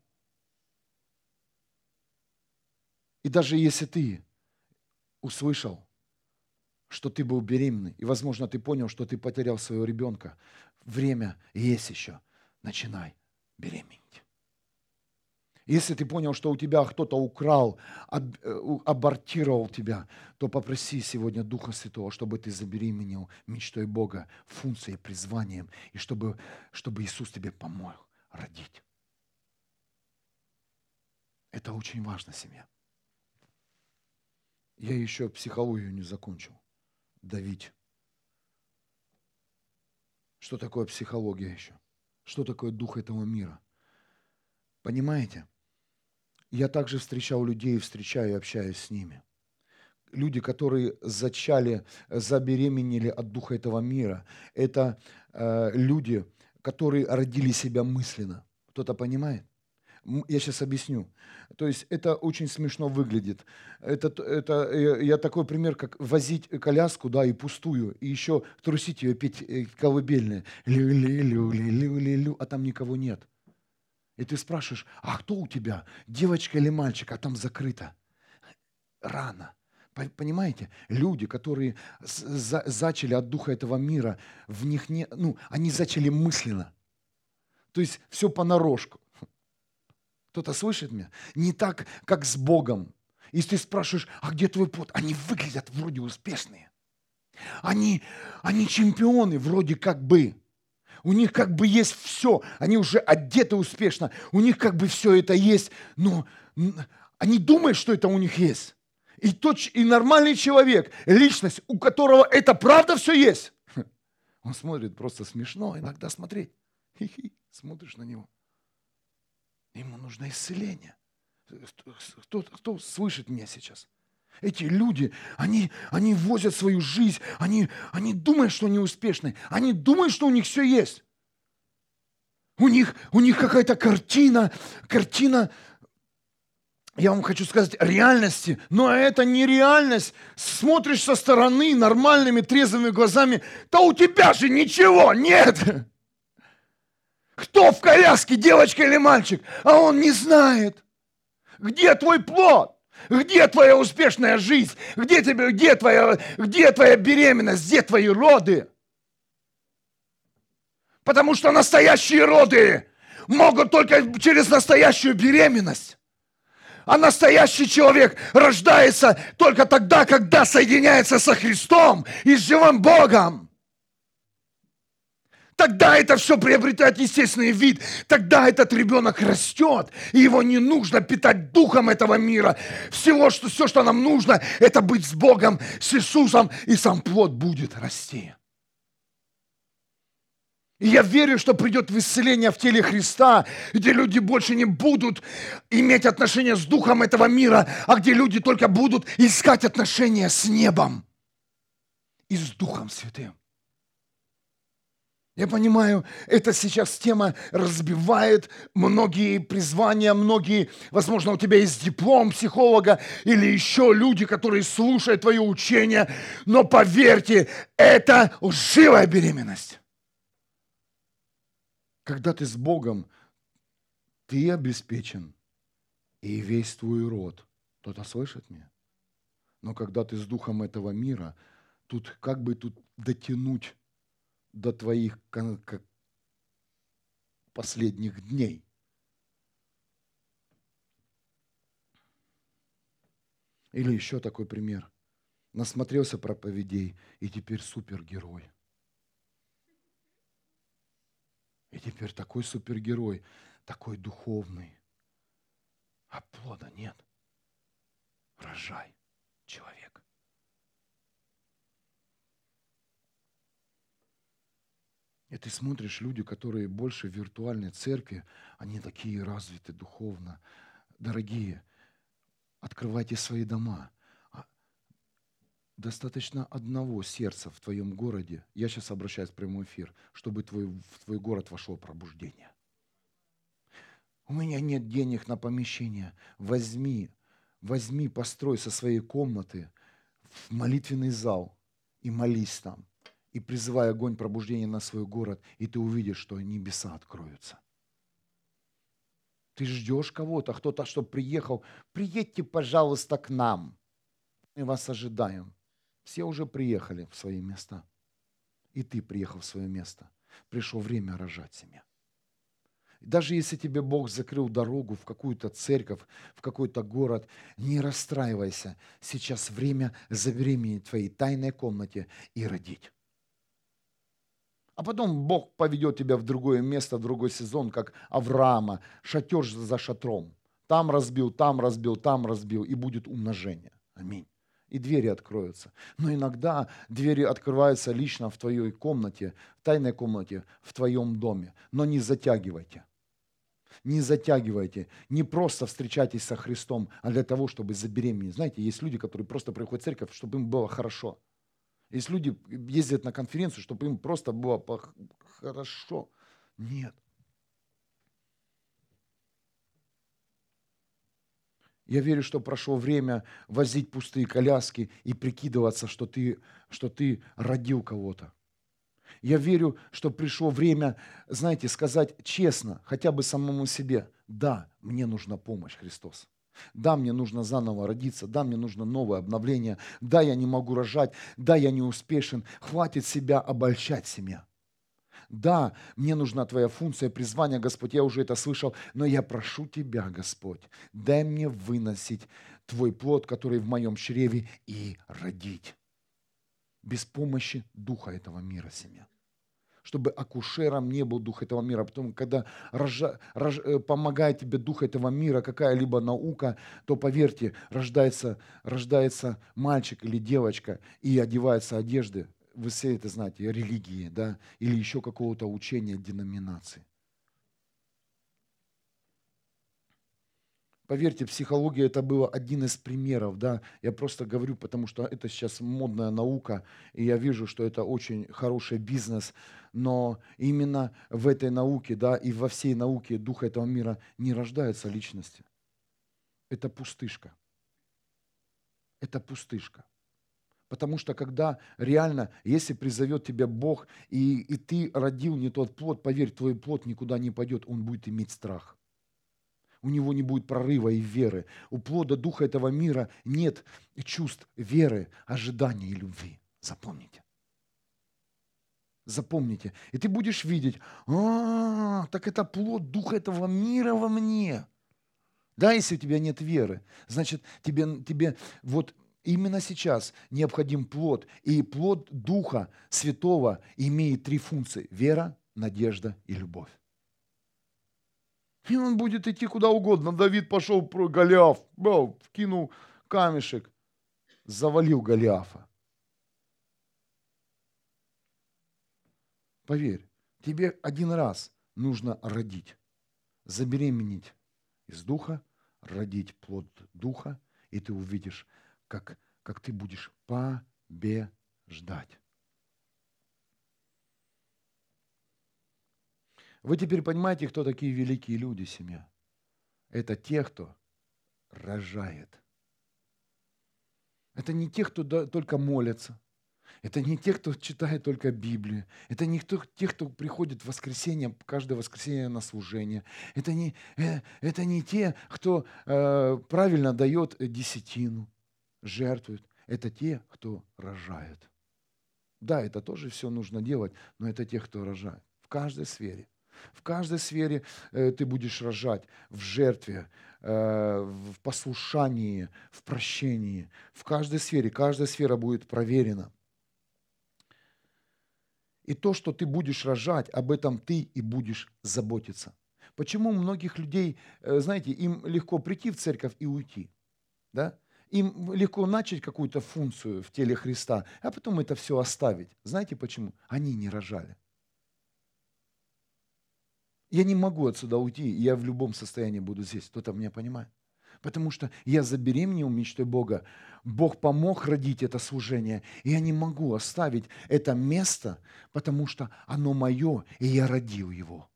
И даже если ты услышал что ты был беременный, и, возможно, ты понял, что ты потерял своего ребенка. Время есть еще. Начинай беременеть. Если ты понял, что у тебя кто-то украл, э, абортировал тебя, то попроси сегодня Духа Святого, чтобы ты забеременел мечтой Бога, функцией, призванием, и чтобы, чтобы Иисус тебе помог родить. Это очень важно, семья. Я еще психологию не закончил давить. Что такое психология еще? Что такое дух этого мира? Понимаете? Я также встречал людей, встречаю и общаюсь с ними. Люди, которые зачали, забеременели от духа этого мира, это э, люди, которые родили себя мысленно. Кто-то понимает? Я сейчас объясню. То есть это очень смешно выглядит. Это, это э, я такой пример, как возить коляску, да, и пустую, и еще трусить ее, петь э, колыбельные. Лю-лю-лю-лю-лю-лю, а там никого нет. И ты спрашиваешь, а кто у тебя, девочка или мальчик, а там закрыто. Рано. Понимаете? Люди, которые зачали от духа этого мира, в них не, ну, они зачали мысленно. То есть все понарошку. Кто-то слышит меня? Не так, как с Богом. Если ты спрашиваешь, а где твой плод? Они выглядят вроде успешные. Они, они чемпионы вроде как бы. У них как бы есть все. Они уже одеты успешно. У них как бы все это есть. Но они думают, что это у них есть. И, тот, и нормальный человек, личность, у которого это правда все есть, [laughs] он смотрит просто смешно иногда смотреть. [laughs] Хи-хи, смотришь на него. Ему нужно исцеление. Кто, кто слышит меня сейчас? Эти люди, они, они возят свою жизнь, они, они думают, что они успешны, они думают, что у них все есть. У них, у них какая-то картина, картина, я вам хочу сказать, реальности, но это не реальность. Смотришь со стороны нормальными трезвыми глазами, да у тебя же ничего нет. Кто в коляске, девочка или мальчик? А он не знает. Где твой плод? Где твоя успешная жизнь? Где, тебе, где, твоя, где твоя беременность? Где твои роды? Потому что настоящие роды могут только через настоящую беременность. А настоящий человек рождается только тогда, когда соединяется со Христом и с живым Богом. Тогда это все приобретает естественный вид. Тогда этот ребенок растет, и его не нужно питать духом этого мира. Всего, что, все, что нам нужно, это быть с Богом, с Иисусом, и сам плод будет расти. И я верю, что придет исцеление в теле Христа, где люди больше не будут иметь отношения с духом этого мира, а где люди только будут искать отношения с небом и с Духом Святым. Я понимаю, это сейчас тема разбивает многие призвания, многие, возможно, у тебя есть диплом психолога или еще люди, которые слушают твое учение, но поверьте, это лживая беременность. Когда ты с Богом, ты обеспечен, и весь твой род. Кто-то слышит меня? Но когда ты с духом этого мира, тут как бы тут дотянуть до твоих последних дней. Или еще такой пример. Насмотрелся проповедей и теперь супергерой. И теперь такой супергерой, такой духовный. А плода нет. Рожай, человек. И ты смотришь, люди, которые больше в виртуальной церкви, они такие развиты духовно. Дорогие, открывайте свои дома. А достаточно одного сердца в твоем городе. Я сейчас обращаюсь в прямой эфир, чтобы твой, в твой город вошло пробуждение. У меня нет денег на помещение. Возьми, возьми, построй со своей комнаты в молитвенный зал и молись там и призывай огонь пробуждения на свой город, и ты увидишь, что небеса откроются. Ты ждешь кого-то, кто-то, чтобы приехал. Приедьте, пожалуйста, к нам. Мы вас ожидаем. Все уже приехали в свои места. И ты приехал в свое место. Пришло время рожать семья. Даже если тебе Бог закрыл дорогу в какую-то церковь, в какой-то город, не расстраивайся. Сейчас время забеременеть в твоей тайной комнате и родить. А потом Бог поведет тебя в другое место, в другой сезон, как Авраама, шатер за шатром. Там разбил, там разбил, там разбил, и будет умножение. Аминь. И двери откроются. Но иногда двери открываются лично в твоей комнате, в тайной комнате, в твоем доме. Но не затягивайте. Не затягивайте. Не просто встречайтесь со Христом, а для того, чтобы забеременеть. Знаете, есть люди, которые просто приходят в церковь, чтобы им было хорошо. Есть люди ездят на конференцию, чтобы им просто было хорошо. Нет. Я верю, что прошло время возить пустые коляски и прикидываться, что ты, что ты родил кого-то. Я верю, что пришло время, знаете, сказать честно, хотя бы самому себе, да, мне нужна помощь, Христос. Да, мне нужно заново родиться, да, мне нужно новое обновление, да, я не могу рожать, да, я не успешен, хватит себя обольщать семья. Да, мне нужна Твоя функция, призвание, Господь, я уже это слышал, но я прошу Тебя, Господь, дай мне выносить Твой плод, который в моем чреве, и родить. Без помощи духа этого мира, семья чтобы акушером не был дух этого мира. Потом, когда рожа, рож, э, помогает тебе дух этого мира, какая-либо наука, то поверьте, рождается, рождается мальчик или девочка и одевается одежды вы все это знаете, религии, да, или еще какого-то учения деноминации. Поверьте, психология это было один из примеров, да. Я просто говорю, потому что это сейчас модная наука, и я вижу, что это очень хороший бизнес, но именно в этой науке, да, и во всей науке духа этого мира не рождаются личности. Это пустышка. Это пустышка. Потому что когда реально, если призовет тебя Бог, и, и ты родил не тот плод, поверь, твой плод никуда не пойдет, он будет иметь страх. У него не будет прорыва и веры. У плода духа этого мира нет чувств веры, ожидания и любви. Запомните. Запомните. И ты будешь видеть, а, так это плод духа этого мира во мне. Да, если у тебя нет веры, значит, тебе, тебе вот Именно сейчас необходим плод. И плод Духа Святого имеет три функции. Вера, надежда и любовь. И он будет идти куда угодно. Давид пошел про Голиаф, вкинул камешек, завалил Голиафа. Поверь, тебе один раз нужно родить, забеременеть из духа, родить плод духа, и ты увидишь как, как ты будешь побеждать. Вы теперь понимаете, кто такие великие люди, семья? Это те, кто рожает. Это не те, кто только молятся. Это не те, кто читает только Библию. Это не кто, те, кто приходит в воскресенье, каждое воскресенье на служение. Это не, э, это не те, кто э, правильно дает десятину жертвуют, это те, кто рожает. Да, это тоже все нужно делать, но это те, кто рожает. В каждой сфере. В каждой сфере э, ты будешь рожать в жертве, э, в послушании, в прощении. В каждой сфере, каждая сфера будет проверена. И то, что ты будешь рожать, об этом ты и будешь заботиться. Почему многих людей, э, знаете, им легко прийти в церковь и уйти? Да? Им легко начать какую-то функцию в теле Христа, а потом это все оставить. Знаете почему? Они не рожали. Я не могу отсюда уйти, я в любом состоянии буду здесь. Кто-то меня понимает? Потому что я забеременел мечтой Бога. Бог помог родить это служение. И я не могу оставить это место, потому что оно мое, и я родил его.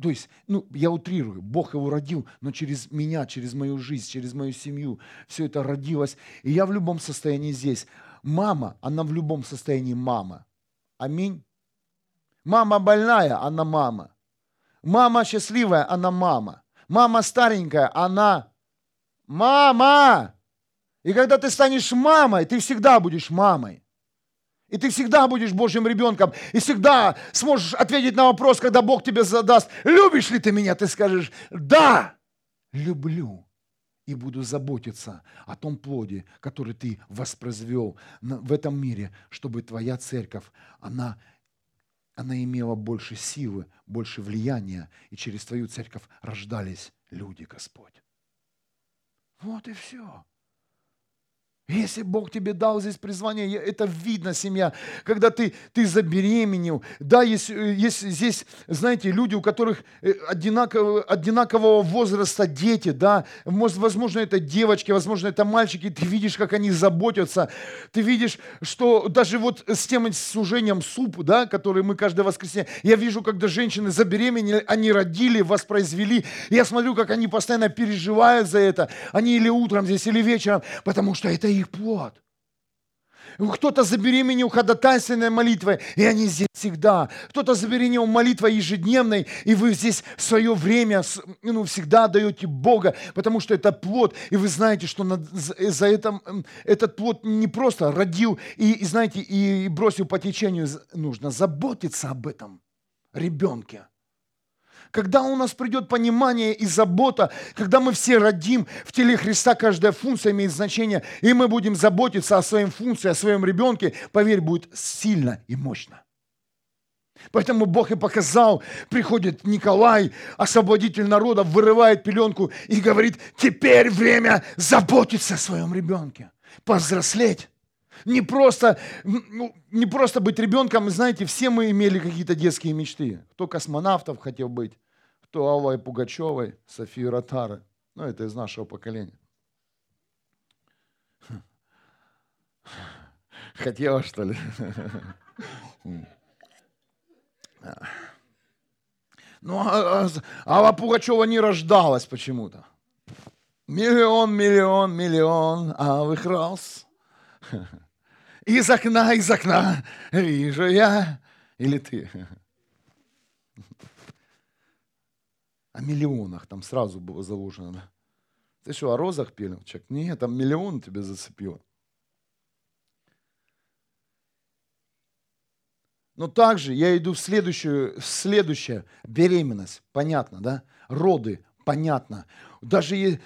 То есть, ну, я утрирую, Бог его родил, но через меня, через мою жизнь, через мою семью все это родилось. И я в любом состоянии здесь. Мама, она в любом состоянии мама. Аминь. Мама больная, она мама. Мама счастливая, она мама. Мама старенькая, она мама. И когда ты станешь мамой, ты всегда будешь мамой. И ты всегда будешь Божьим ребенком, и всегда сможешь ответить на вопрос, когда Бог тебе задаст, любишь ли ты меня, ты скажешь, да, люблю. И буду заботиться о том плоде, который ты воспроизвел в этом мире, чтобы твоя церковь, она, она имела больше силы, больше влияния, и через твою церковь рождались люди, Господь. Вот и все. Если Бог тебе дал здесь призвание, это видно, семья, когда ты, ты забеременел. Да, есть, э, есть здесь, знаете, люди, у которых э, одинакового, одинакового возраста дети, да, возможно, это девочки, возможно, это мальчики, ты видишь, как они заботятся, ты видишь, что даже вот с тем служением суп, да, который мы каждое воскресенье, я вижу, когда женщины забеременели, они родили, воспроизвели, я смотрю, как они постоянно переживают за это, они или утром здесь, или вечером, потому что это их плод. Кто-то забеременел ходатайственной молитвой, и они здесь всегда. Кто-то забеременел молитвой ежедневной, и вы здесь свое время ну, всегда даете Бога, потому что это плод, и вы знаете, что за это, этот плод не просто родил и, и знаете, и бросил по течению. Нужно заботиться об этом ребенке. Когда у нас придет понимание и забота, когда мы все родим в теле Христа, каждая функция имеет значение, и мы будем заботиться о своем функции, о своем ребенке, поверь, будет сильно и мощно. Поэтому Бог и показал, приходит Николай, освободитель народа, вырывает пеленку и говорит, теперь время заботиться о своем ребенке, повзрослеть. Не просто, ну, не просто быть ребенком, знаете, все мы имели какие-то детские мечты. Кто космонавтов хотел быть, кто Аллой Пугачевой, Софии Ротары. Ну, это из нашего поколения. [laughs] Хотела, что ли? [laughs] Ну, а, а Алла Пугачева не рождалась почему-то. Миллион, миллион, миллион алых роз. [laughs] Из окна, из окна вижу я. Или ты. О миллионах там сразу было заложено. Ты что, о розах пел? Человек, нет, там миллион тебя зацепило. Но также я иду в следующую, в следующее, беременность, понятно, да? Роды, понятно. Даже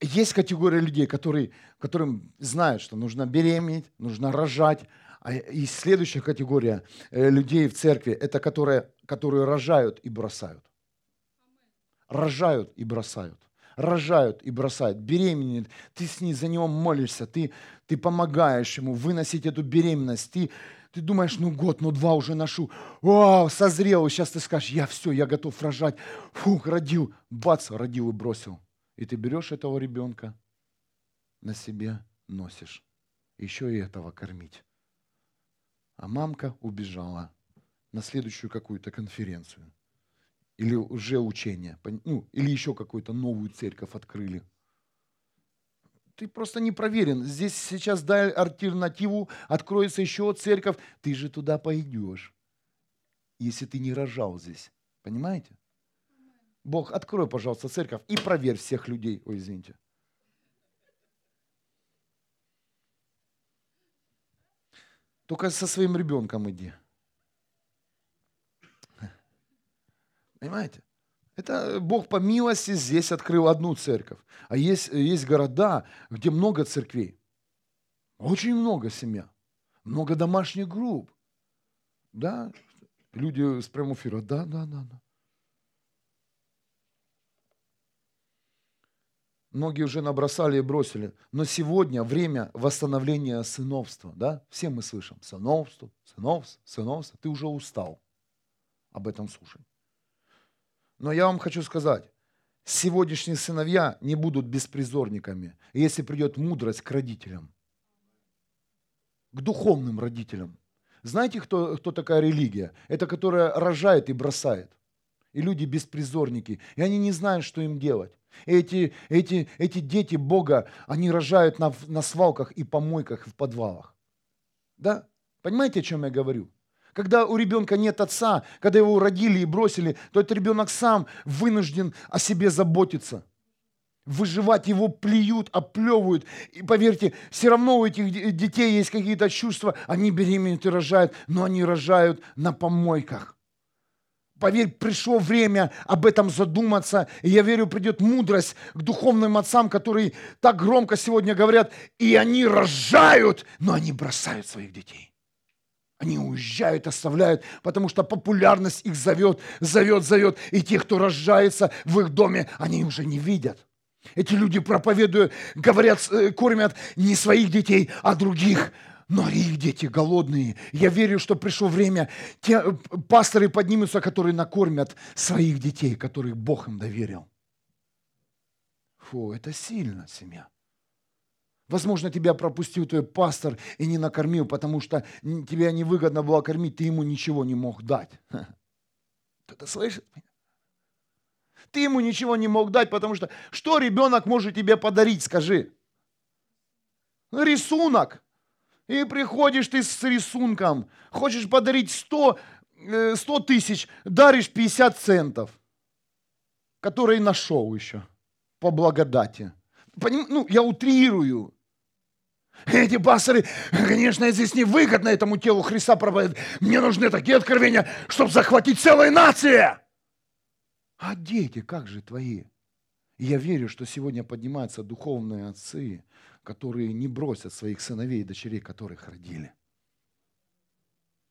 есть категория людей, которые, которым знают, что нужно беременеть, нужно рожать. А и следующая категория э, людей в церкви, это которые, которые рожают и бросают. Рожают и бросают. Рожают и бросают. Беременеют. Ты с ней за него молишься, ты, ты помогаешь ему выносить эту беременность. Ты, ты думаешь, ну год, ну два уже ношу. Вау, созрел. Сейчас ты скажешь, я все, я готов рожать. Фух, родил. Бац, родил и бросил. И ты берешь этого ребенка, на себе носишь. Еще и этого кормить. А мамка убежала на следующую какую-то конференцию. Или уже учение. Ну, или еще какую-то новую церковь открыли. Ты просто не проверен. Здесь сейчас дай альтернативу, откроется еще церковь. Ты же туда пойдешь, если ты не рожал здесь. Понимаете? Бог, открой, пожалуйста, церковь и проверь всех людей. Ой, извините. Только со своим ребенком иди. Понимаете? Это Бог по милости здесь открыл одну церковь. А есть, есть города, где много церквей. Очень много семья. Много домашних групп. Да? Люди с прямого эфира. Да, да, да, да. Многие уже набросали и бросили. Но сегодня время восстановления сыновства. Да? Все мы слышим. Сыновство, сыновство, сыновство. Ты уже устал об этом слушать. Но я вам хочу сказать, сегодняшние сыновья не будут беспризорниками, если придет мудрость к родителям, к духовным родителям. Знаете, кто, кто такая религия? Это которая рожает и бросает. И люди беспризорники. И они не знают, что им делать. Эти, эти, эти дети Бога, они рожают на, на свалках и помойках в подвалах. Да? Понимаете, о чем я говорю? Когда у ребенка нет отца, когда его родили и бросили, то этот ребенок сам вынужден о себе заботиться. Выживать его плюют, оплевывают. И поверьте, все равно у этих детей есть какие-то чувства. Они беременеют и рожают, но они рожают на помойках. Поверь, пришло время об этом задуматься. И я верю, придет мудрость к духовным отцам, которые так громко сегодня говорят, и они рожают, но они бросают своих детей. Они уезжают, оставляют, потому что популярность их зовет, зовет, зовет. И те, кто рождается в их доме, они уже не видят. Эти люди, проповедуя, говорят, э, кормят не своих детей, а других. Но их дети голодные. Я верю, что пришло время, те э, пасторы поднимутся, которые накормят своих детей, которых Бог им доверил. Фу, это сильно, семья. Возможно, тебя пропустил твой пастор и не накормил, потому что тебе невыгодно было кормить, ты ему ничего не мог дать. [laughs] Кто-то слышит меня? Ты ему ничего не мог дать, потому что что ребенок может тебе подарить, скажи? Рисунок. И приходишь ты с рисунком, хочешь подарить 100, 100 э, тысяч, даришь 50 центов, которые нашел еще по благодати. Поним? Ну, я утрирую. Эти пасторы, конечно, здесь невыгодно этому телу Христа проповедовать. Мне нужны такие откровения, чтобы захватить целые нации. А дети, как же твои? И я верю, что сегодня поднимаются духовные отцы, которые не бросят своих сыновей и дочерей, которых родили.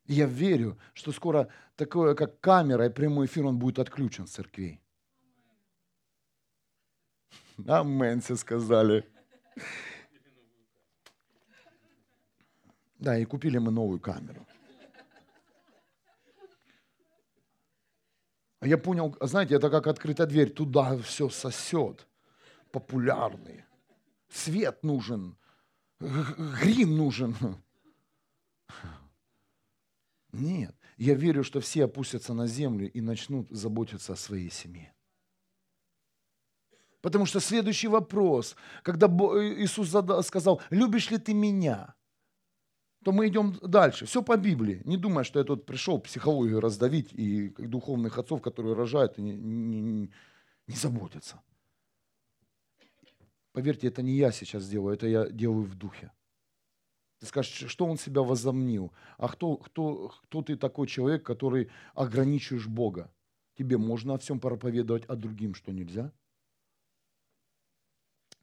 И я верю, что скоро такое, как камера и прямой эфир, он будет отключен с церквей. Амен, все сказали. Да, и купили мы новую камеру. Я понял, знаете, это как открытая дверь, туда все сосет. Популярный. Свет нужен. Грим нужен. Нет. Я верю, что все опустятся на землю и начнут заботиться о своей семье. Потому что следующий вопрос, когда Иисус сказал, любишь ли ты меня? То мы идем дальше. Все по Библии. Не думай, что я тут пришел психологию раздавить и духовных отцов, которые рожают не, не, не заботятся. Поверьте, это не я сейчас делаю, это я делаю в духе. Ты скажешь, что он себя возомнил? А кто, кто, кто ты такой человек, который ограничиваешь Бога? Тебе можно о всем проповедовать, а другим что нельзя?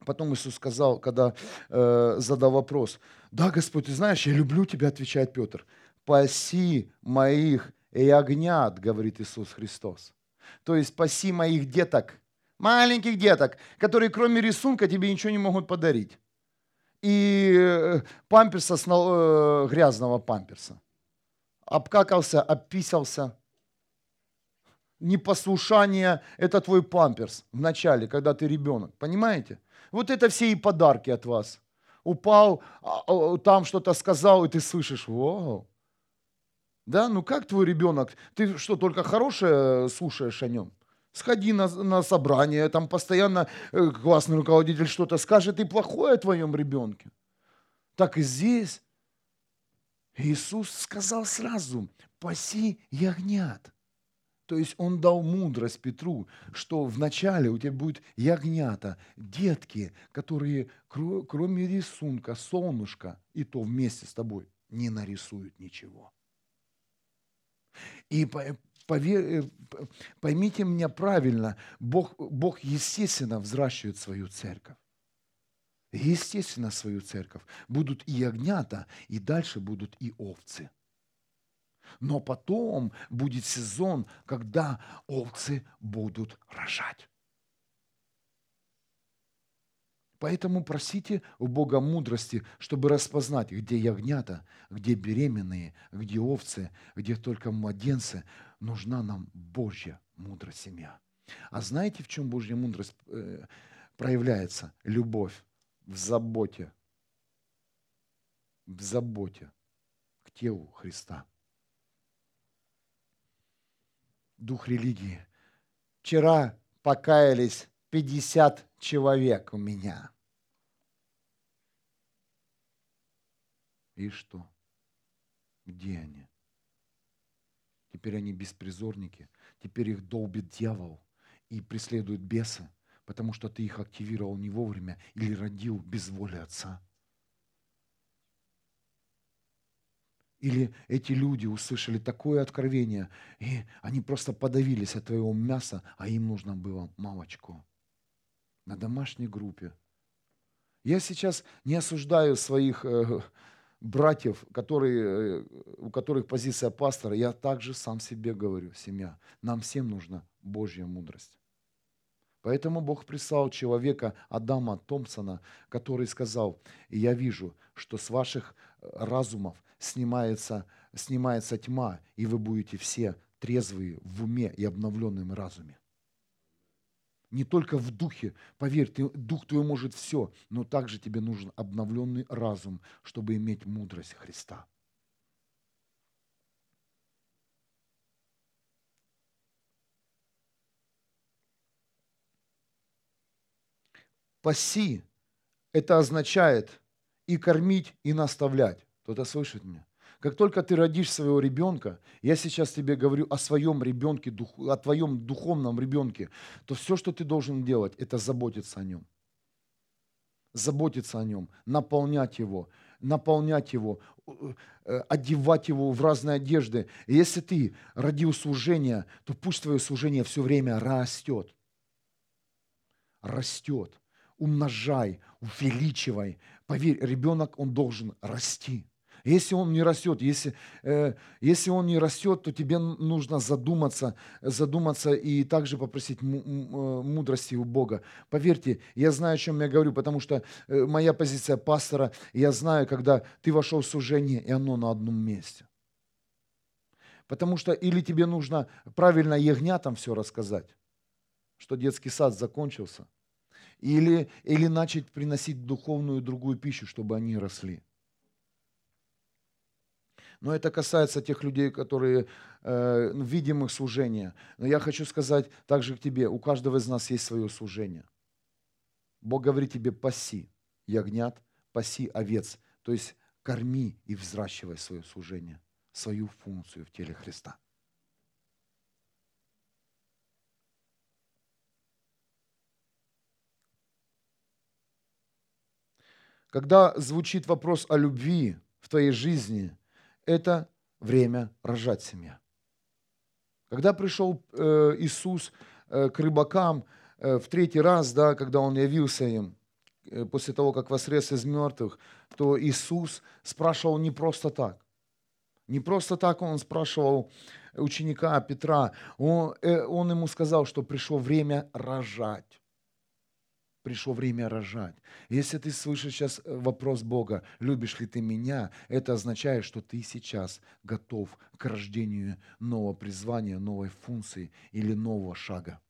Потом Иисус сказал, когда э, задал вопрос, да, Господь, ты знаешь, я люблю тебя, отвечает Петр. Паси моих ягнят, говорит Иисус Христос. То есть паси моих деток, маленьких деток, которые кроме рисунка тебе ничего не могут подарить. И э, памперса, э, грязного памперса. Обкакался, обписался. Непослушание – это твой памперс в начале, когда ты ребенок. Понимаете? Вот это все и подарки от вас. Упал, а, а, там что-то сказал, и ты слышишь, вау. Да, ну как твой ребенок? Ты что, только хорошее слушаешь о нем? Сходи на, на собрание, там постоянно э, классный руководитель что-то скажет, и плохое о твоем ребенке. Так и здесь Иисус сказал сразу, паси ягнят. То есть он дал мудрость Петру, что вначале у тебя будет ягнята, детки, которые кроме рисунка, солнышка, и то вместе с тобой не нарисуют ничего. И э, поймите меня правильно, Бог, Бог естественно взращивает свою церковь. Естественно, свою церковь. Будут и ягнята, и дальше будут и овцы. Но потом будет сезон, когда овцы будут рожать. Поэтому просите у Бога мудрости, чтобы распознать, где ягнята, где беременные, где овцы, где только младенцы. Нужна нам Божья мудрая семья. А знаете, в чем Божья мудрость э, проявляется? Любовь в заботе. В заботе к телу Христа дух религии. Вчера покаялись 50 человек у меня. И что? Где они? Теперь они беспризорники, теперь их долбит дьявол и преследуют бесы, потому что ты их активировал не вовремя или родил без воли отца. Или эти люди услышали такое откровение, и они просто подавились от твоего мяса, а им нужно было молочко. На домашней группе. Я сейчас не осуждаю своих э, братьев, которые, э, у которых позиция пастора. Я также сам себе говорю, семья, нам всем нужна Божья мудрость. Поэтому Бог прислал человека Адама Томпсона, который сказал, я вижу, что с ваших разумов снимается, снимается тьма, и вы будете все трезвые в уме и обновленном разуме. Не только в духе, поверь, ты, дух твой может все, но также тебе нужен обновленный разум, чтобы иметь мудрость Христа. Паси – это означает и кормить, и наставлять. Кто-то слышит меня? Как только ты родишь своего ребенка, я сейчас тебе говорю о своем ребенке, о твоем духовном ребенке, то все, что ты должен делать, это заботиться о нем. Заботиться о нем, наполнять его, наполнять его, э, одевать его в разные одежды. И если ты родил служение, то пусть твое служение все время растет. Растет. Умножай, увеличивай. Поверь, ребенок, он должен расти. Если он не растет, если, э, если он не растет, то тебе нужно задуматься, задуматься и также попросить э, мудрости у Бога. Поверьте, я знаю, о чем я говорю, потому что э, моя позиция пастора, я знаю, когда ты вошел в служение, и оно на одном месте. Потому что или тебе нужно правильно ягнятам все рассказать, что детский сад закончился, или, или начать приносить духовную другую пищу, чтобы они росли. Но это касается тех людей, которые э, видимых служения. Но я хочу сказать также к тебе, у каждого из нас есть свое служение. Бог говорит тебе, паси ягнят, паси овец. То есть корми и взращивай свое служение, свою функцию в теле Христа. Когда звучит вопрос о любви в твоей жизни, это время рожать семья. Когда пришел э, Иисус э, к рыбакам э, в третий раз, да, когда Он явился им, после того, как воскрес из мертвых, то Иисус спрашивал не просто так. Не просто так Он спрашивал ученика Петра. Он, он ему сказал, что пришло время рожать пришло время рожать. Если ты слышишь сейчас э, вопрос Бога, любишь ли ты меня, это означает, что ты сейчас готов к рождению нового призвания, новой функции или нового шага.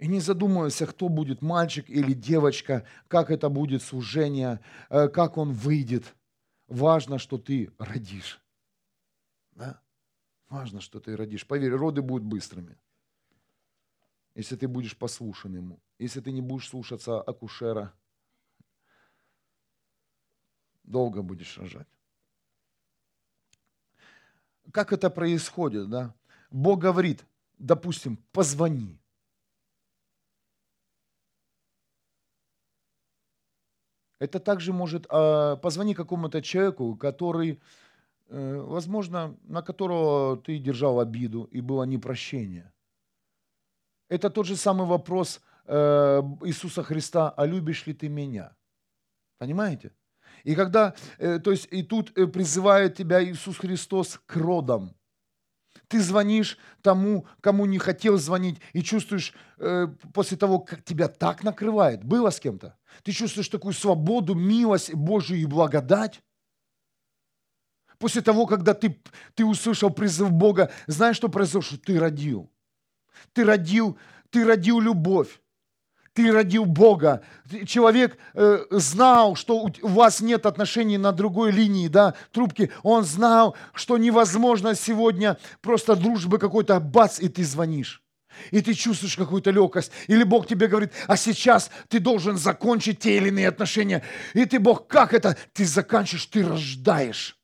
И не задумывайся, кто будет мальчик или девочка, как это будет служение, э, как он выйдет. Важно, что ты родишь. Да? Важно, что ты родишь. Поверь, роды будут быстрыми если ты будешь послушан ему, если ты не будешь слушаться акушера, долго будешь рожать. Как это происходит, да? Бог говорит, допустим, позвони. Это также может, а, позвони какому-то человеку, который, э, возможно, на которого ты держал обиду и было непрощение. Это тот же самый вопрос э, Иисуса Христа, а любишь ли ты меня? Понимаете? И когда, э, то есть и тут э, призывает тебя Иисус Христос к родам. Ты звонишь тому, кому не хотел звонить, и чувствуешь э, после того, как тебя так накрывает, было с кем-то, ты чувствуешь такую свободу, милость Божию и благодать. После того, когда ты, ты услышал призыв Бога, знаешь, что произошло? Ты родил. Ты родил, ты родил любовь. Ты родил Бога. Человек э, знал, что у вас нет отношений на другой линии, да, трубки. Он знал, что невозможно сегодня просто дружбы какой-то, бац, и ты звонишь. И ты чувствуешь какую-то легкость. Или Бог тебе говорит, а сейчас ты должен закончить те или иные отношения. И ты, Бог, как это? Ты заканчиваешь, ты рождаешь.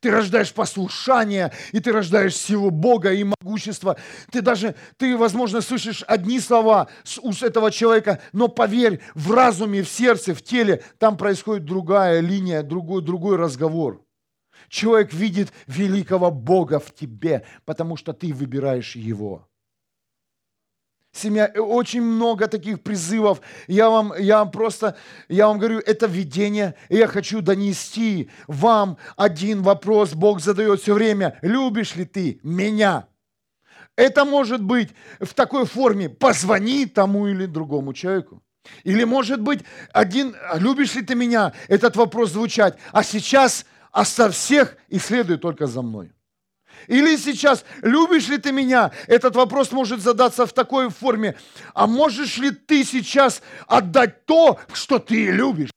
Ты рождаешь послушание, и ты рождаешь силу Бога и могущество. Ты даже, ты, возможно, слышишь одни слова с уст этого человека, но поверь, в разуме, в сердце, в теле, там происходит другая линия, другой, другой разговор. Человек видит великого Бога в тебе, потому что ты выбираешь Его. Семья, э, очень много таких призывов. Я вам, я вам просто, я вам говорю, это видение. И я хочу донести вам один вопрос. Бог задает все время. Любишь ли ты меня? Это может быть в такой форме «позвони тому или другому человеку». Или может быть один «любишь ли ты меня?» Этот вопрос звучать. А сейчас оставь всех и следуй только за мной. Или сейчас, любишь ли ты меня? Этот вопрос может задаться в такой форме. А можешь ли ты сейчас отдать то, что ты любишь?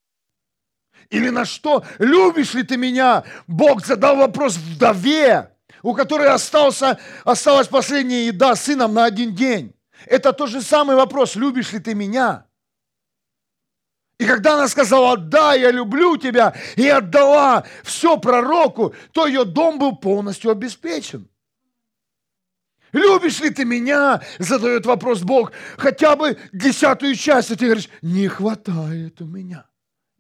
Или на что? Любишь ли ты меня? Бог задал вопрос вдове, у которой остался, осталась последняя еда сыном на один день. Это тот же самый вопрос, любишь ли ты меня? И когда она сказала, да, я люблю тебя, и отдала все пророку, то ее дом был полностью обеспечен. Любишь ли ты меня? Задает вопрос Бог. Хотя бы десятую часть, и ты говоришь, не хватает у меня.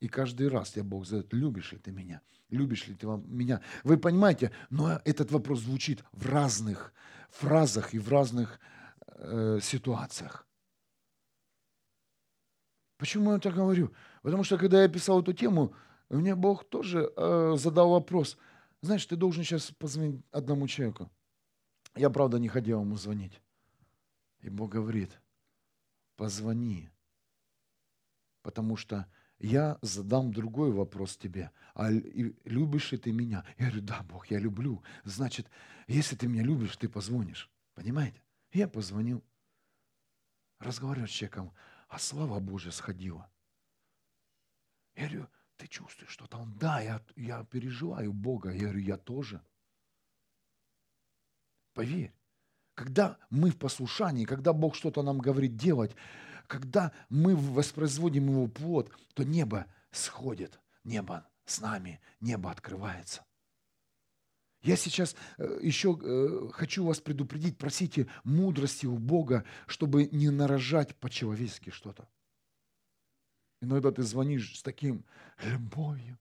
И каждый раз тебя Бог задает, любишь ли ты меня? Любишь ли ты меня? Вы понимаете, но этот вопрос звучит в разных фразах и в разных э, ситуациях. Почему я так говорю? Потому что когда я писал эту тему, мне Бог тоже э, задал вопрос. Знаешь, ты должен сейчас позвонить одному человеку. Я, правда, не хотел ему звонить. И Бог говорит, позвони, потому что я задам другой вопрос тебе. А любишь ли ты меня? Я говорю, да, Бог, я люблю. Значит, если ты меня любишь, ты позвонишь. Понимаете? Я позвонил, разговариваю с человеком а слава Божья сходила. Я говорю, ты чувствуешь что-то? Он, да, я, я переживаю Бога. Я говорю, я тоже. Поверь, когда мы в послушании, когда Бог что-то нам говорит делать, когда мы воспроизводим Его плод, то небо сходит, небо с нами, небо открывается. Я сейчас э, еще э, хочу вас предупредить, просите мудрости у Бога, чтобы не нарожать по-человечески что-то. Иногда ты звонишь с таким любовью,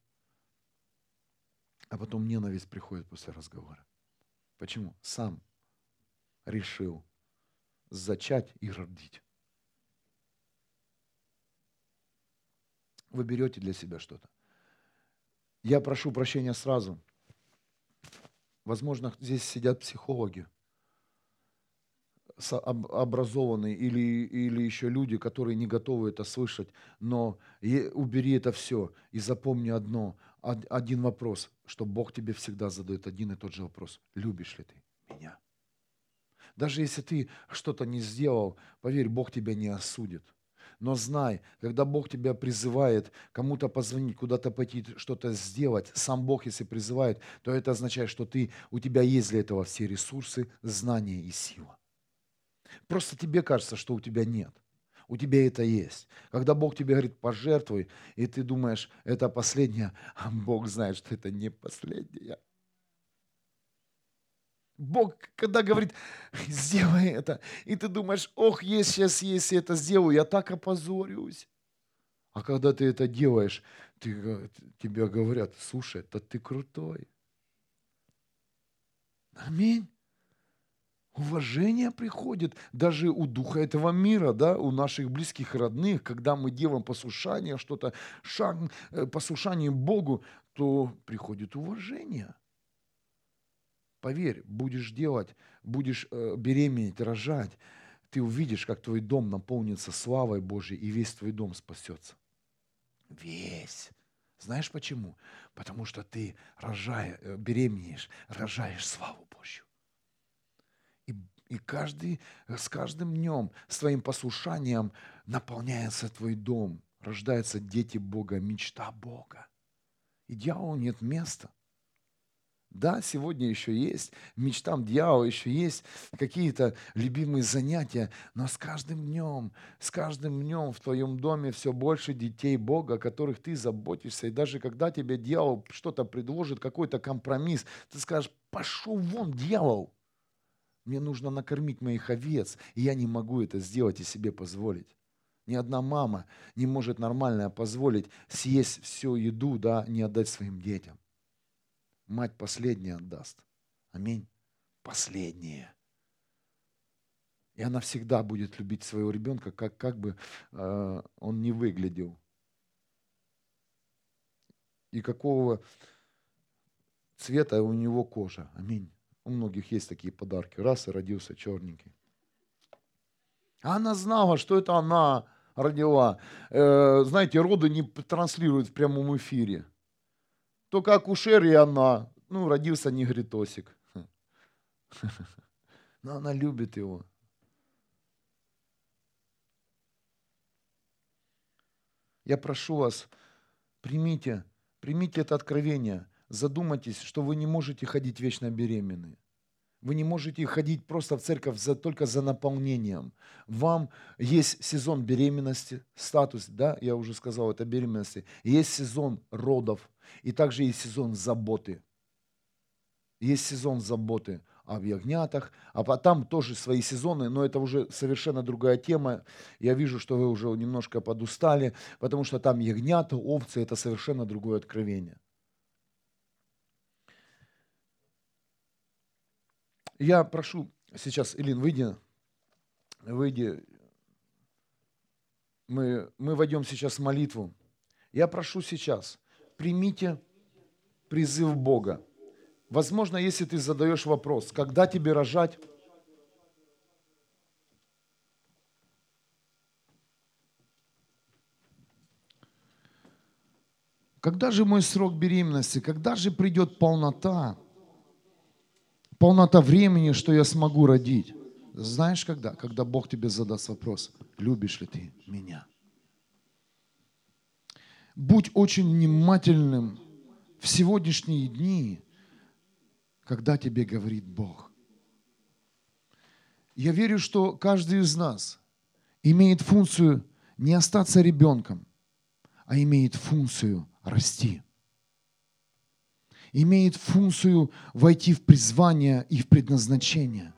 а потом ненависть приходит после разговора. Почему? Сам решил зачать и родить. Вы берете для себя что-то. Я прошу прощения сразу – Возможно, здесь сидят психологи, образованные или, или еще люди, которые не готовы это слышать. Но убери это все и запомни одно, один вопрос, что Бог тебе всегда задает один и тот же вопрос. Любишь ли ты меня? Даже если ты что-то не сделал, поверь, Бог тебя не осудит. Но знай, когда Бог тебя призывает кому-то позвонить, куда-то пойти, что-то сделать, сам Бог, если призывает, то это означает, что ты, у тебя есть для этого все ресурсы, знания и сила. Просто тебе кажется, что у тебя нет. У тебя это есть. Когда Бог тебе говорит, пожертвуй, и ты думаешь, это последнее, а Бог знает, что это не последнее. Бог, когда говорит, сделай это, и ты думаешь, ох, если сейчас, если это сделаю, я так опозорюсь. А когда ты это делаешь, ты, тебе говорят, слушай, это ты крутой. Аминь. Уважение приходит даже у духа этого мира, да, у наших близких родных, когда мы делаем послушание, что-то, шаг, э, послушание Богу, то приходит уважение. Поверь, будешь делать, будешь э, беременеть, рожать, ты увидишь, как твой дом наполнится славой Божьей, и весь твой дом спасется. Весь. Знаешь почему? Потому что ты рожая, э, беременеешь, рожаешь славу Божью. И, и каждый, с каждым днем, своим послушанием наполняется твой дом, рождаются дети Бога, мечта Бога. И дьяволу нет места – да, сегодня еще есть, мечтам дьявола еще есть какие-то любимые занятия, но с каждым днем, с каждым днем в твоем доме все больше детей Бога, о которых ты заботишься. И даже когда тебе дьявол что-то предложит, какой-то компромисс, ты скажешь, пошел вон, дьявол, мне нужно накормить моих овец, и я не могу это сделать и себе позволить. Ни одна мама не может нормально позволить съесть всю еду, да, не отдать своим детям мать последняя отдаст. Аминь. Последнее. И она всегда будет любить своего ребенка, как, как бы э, он не выглядел. И какого цвета у него кожа. Аминь. У многих есть такие подарки. Раз и родился черненький. А она знала, что это она родила. Э, знаете, роды не транслируют в прямом эфире. Только акушер и она. Ну, родился негритосик. [laughs] Но она любит его. Я прошу вас, примите, примите это откровение, задумайтесь, что вы не можете ходить вечно беременные. Вы не можете ходить просто в церковь за, только за наполнением. Вам есть сезон беременности, статус, да, я уже сказал, это беременности. Есть сезон родов, и также есть сезон заботы. Есть сезон заботы о ягнятах, а там тоже свои сезоны, но это уже совершенно другая тема. Я вижу, что вы уже немножко подустали, потому что там ягнята, овцы – это совершенно другое откровение. Я прошу сейчас, Илин, выйди, выйди. Мы, мы войдем сейчас в молитву. Я прошу сейчас, примите призыв Бога. Возможно, если ты задаешь вопрос, когда тебе рожать, когда же мой срок беременности, когда же придет полнота, полнота времени, что я смогу родить? Знаешь когда? Когда Бог тебе задаст вопрос, любишь ли ты меня? Будь очень внимательным в сегодняшние дни, когда тебе говорит Бог. Я верю, что каждый из нас имеет функцию не остаться ребенком, а имеет функцию расти. Имеет функцию войти в призвание и в предназначение.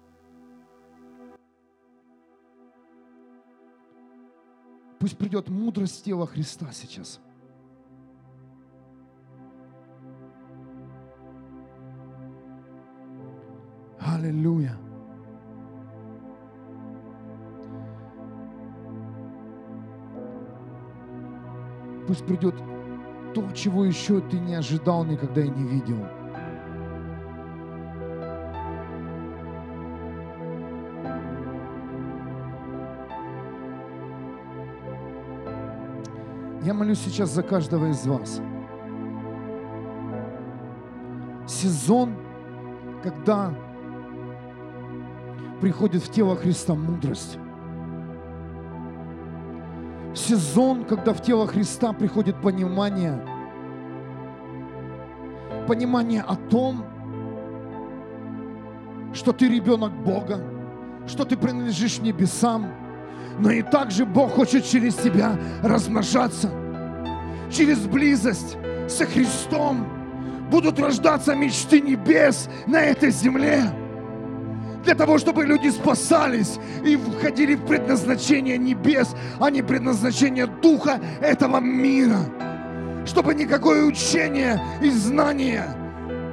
Пусть придет мудрость тела Христа сейчас – Аллилуйя. Пусть придет то, чего еще ты не ожидал никогда и не видел. Я молюсь сейчас за каждого из вас. Сезон, когда приходит в тело Христа мудрость. Сезон, когда в тело Христа приходит понимание, понимание о том, что ты ребенок Бога, что ты принадлежишь небесам, но и также Бог хочет через тебя размножаться. Через близость со Христом будут рождаться мечты небес на этой земле для того, чтобы люди спасались и входили в предназначение небес, а не предназначение духа этого мира. Чтобы никакое учение и знание,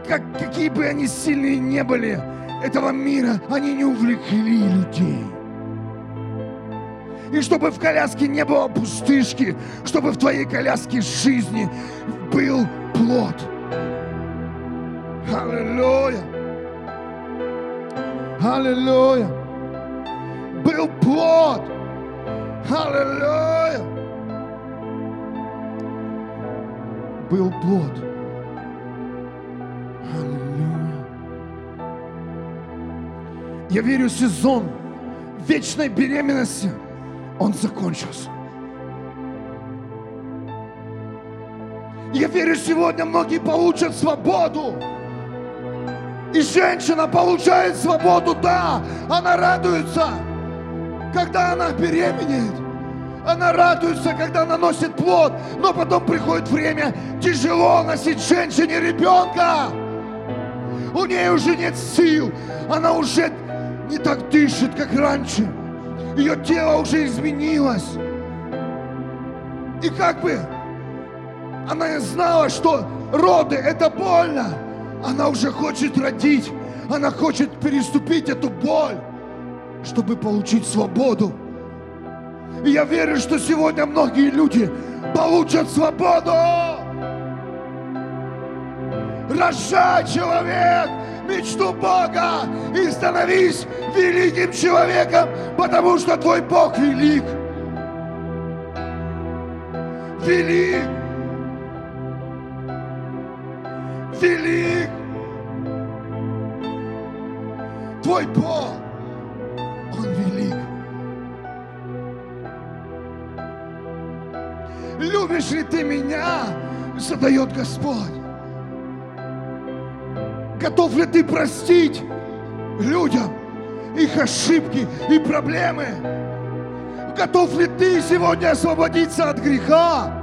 как, какие бы они сильные не были, этого мира, они не увлекли людей. И чтобы в коляске не было пустышки, чтобы в твоей коляске жизни был плод. Аллилуйя! Аллилуйя. Был плод. Аллилуйя. Был плод. Аллилуйя. Я верю, сезон вечной беременности, он закончился. Я верю, сегодня многие получат свободу. И женщина получает свободу, да, она радуется, когда она беременеет. Она радуется, когда она носит плод, но потом приходит время тяжело носить женщине ребенка. У нее уже нет сил, она уже не так дышит, как раньше. Ее тело уже изменилось. И как бы она знала, что роды это больно. Она уже хочет родить. Она хочет переступить эту боль, чтобы получить свободу. И я верю, что сегодня многие люди получат свободу. Рожай, человек! мечту Бога и становись великим человеком, потому что твой Бог велик. Велик. Велик. Твой Бог, Он велик. Любишь ли ты меня? Задает Господь. Готов ли ты простить людям их ошибки и проблемы? Готов ли ты сегодня освободиться от греха?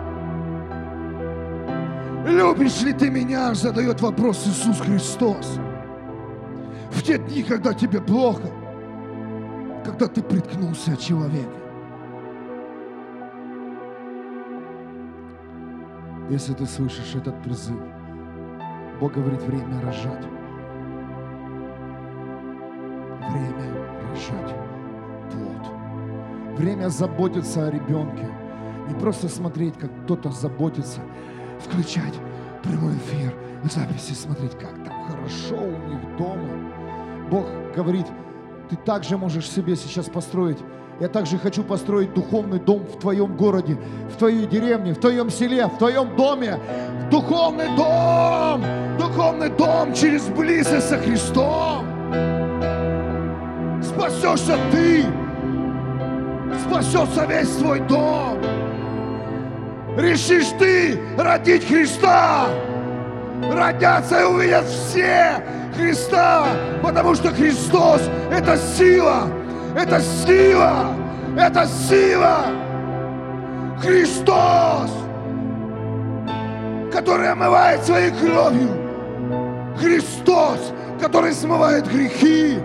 Любишь ли ты меня? Задает вопрос Иисус Христос. В те дни, когда тебе плохо, когда ты приткнулся от человека. Если ты слышишь этот призыв, Бог говорит, время рожать. Время рожать плод. Время заботиться о ребенке. Не просто смотреть, как кто-то заботится, включать прямой эфир, записи, смотреть, как там хорошо у них дома. Бог говорит, ты также можешь себе сейчас построить я также хочу построить духовный дом в твоем городе, в твоей деревне, в твоем селе, в твоем доме. Духовный дом! Духовный дом через близость со Христом. Спасешься ты. Спасется весь твой дом. Решишь ты родить Христа. Родятся и увидят все Христа, потому что Христос – это сила, это сила! Это сила! Христос, который омывает своей кровью. Христос, который смывает грехи.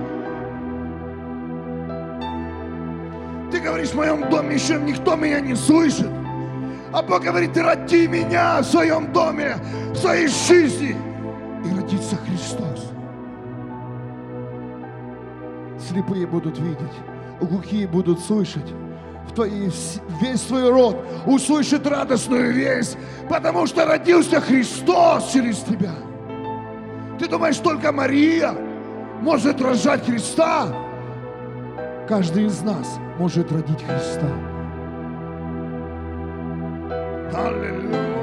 Ты говоришь, в моем доме еще никто меня не слышит. А Бог говорит, роди меня в своем доме, в своей жизни. И родится Христос слепые будут видеть, глухие будут слышать. В твоей, весь твой род услышит радостную весть, потому что родился Христос через тебя. Ты думаешь, только Мария может рожать Христа? Каждый из нас может родить Христа. Аллилуйя.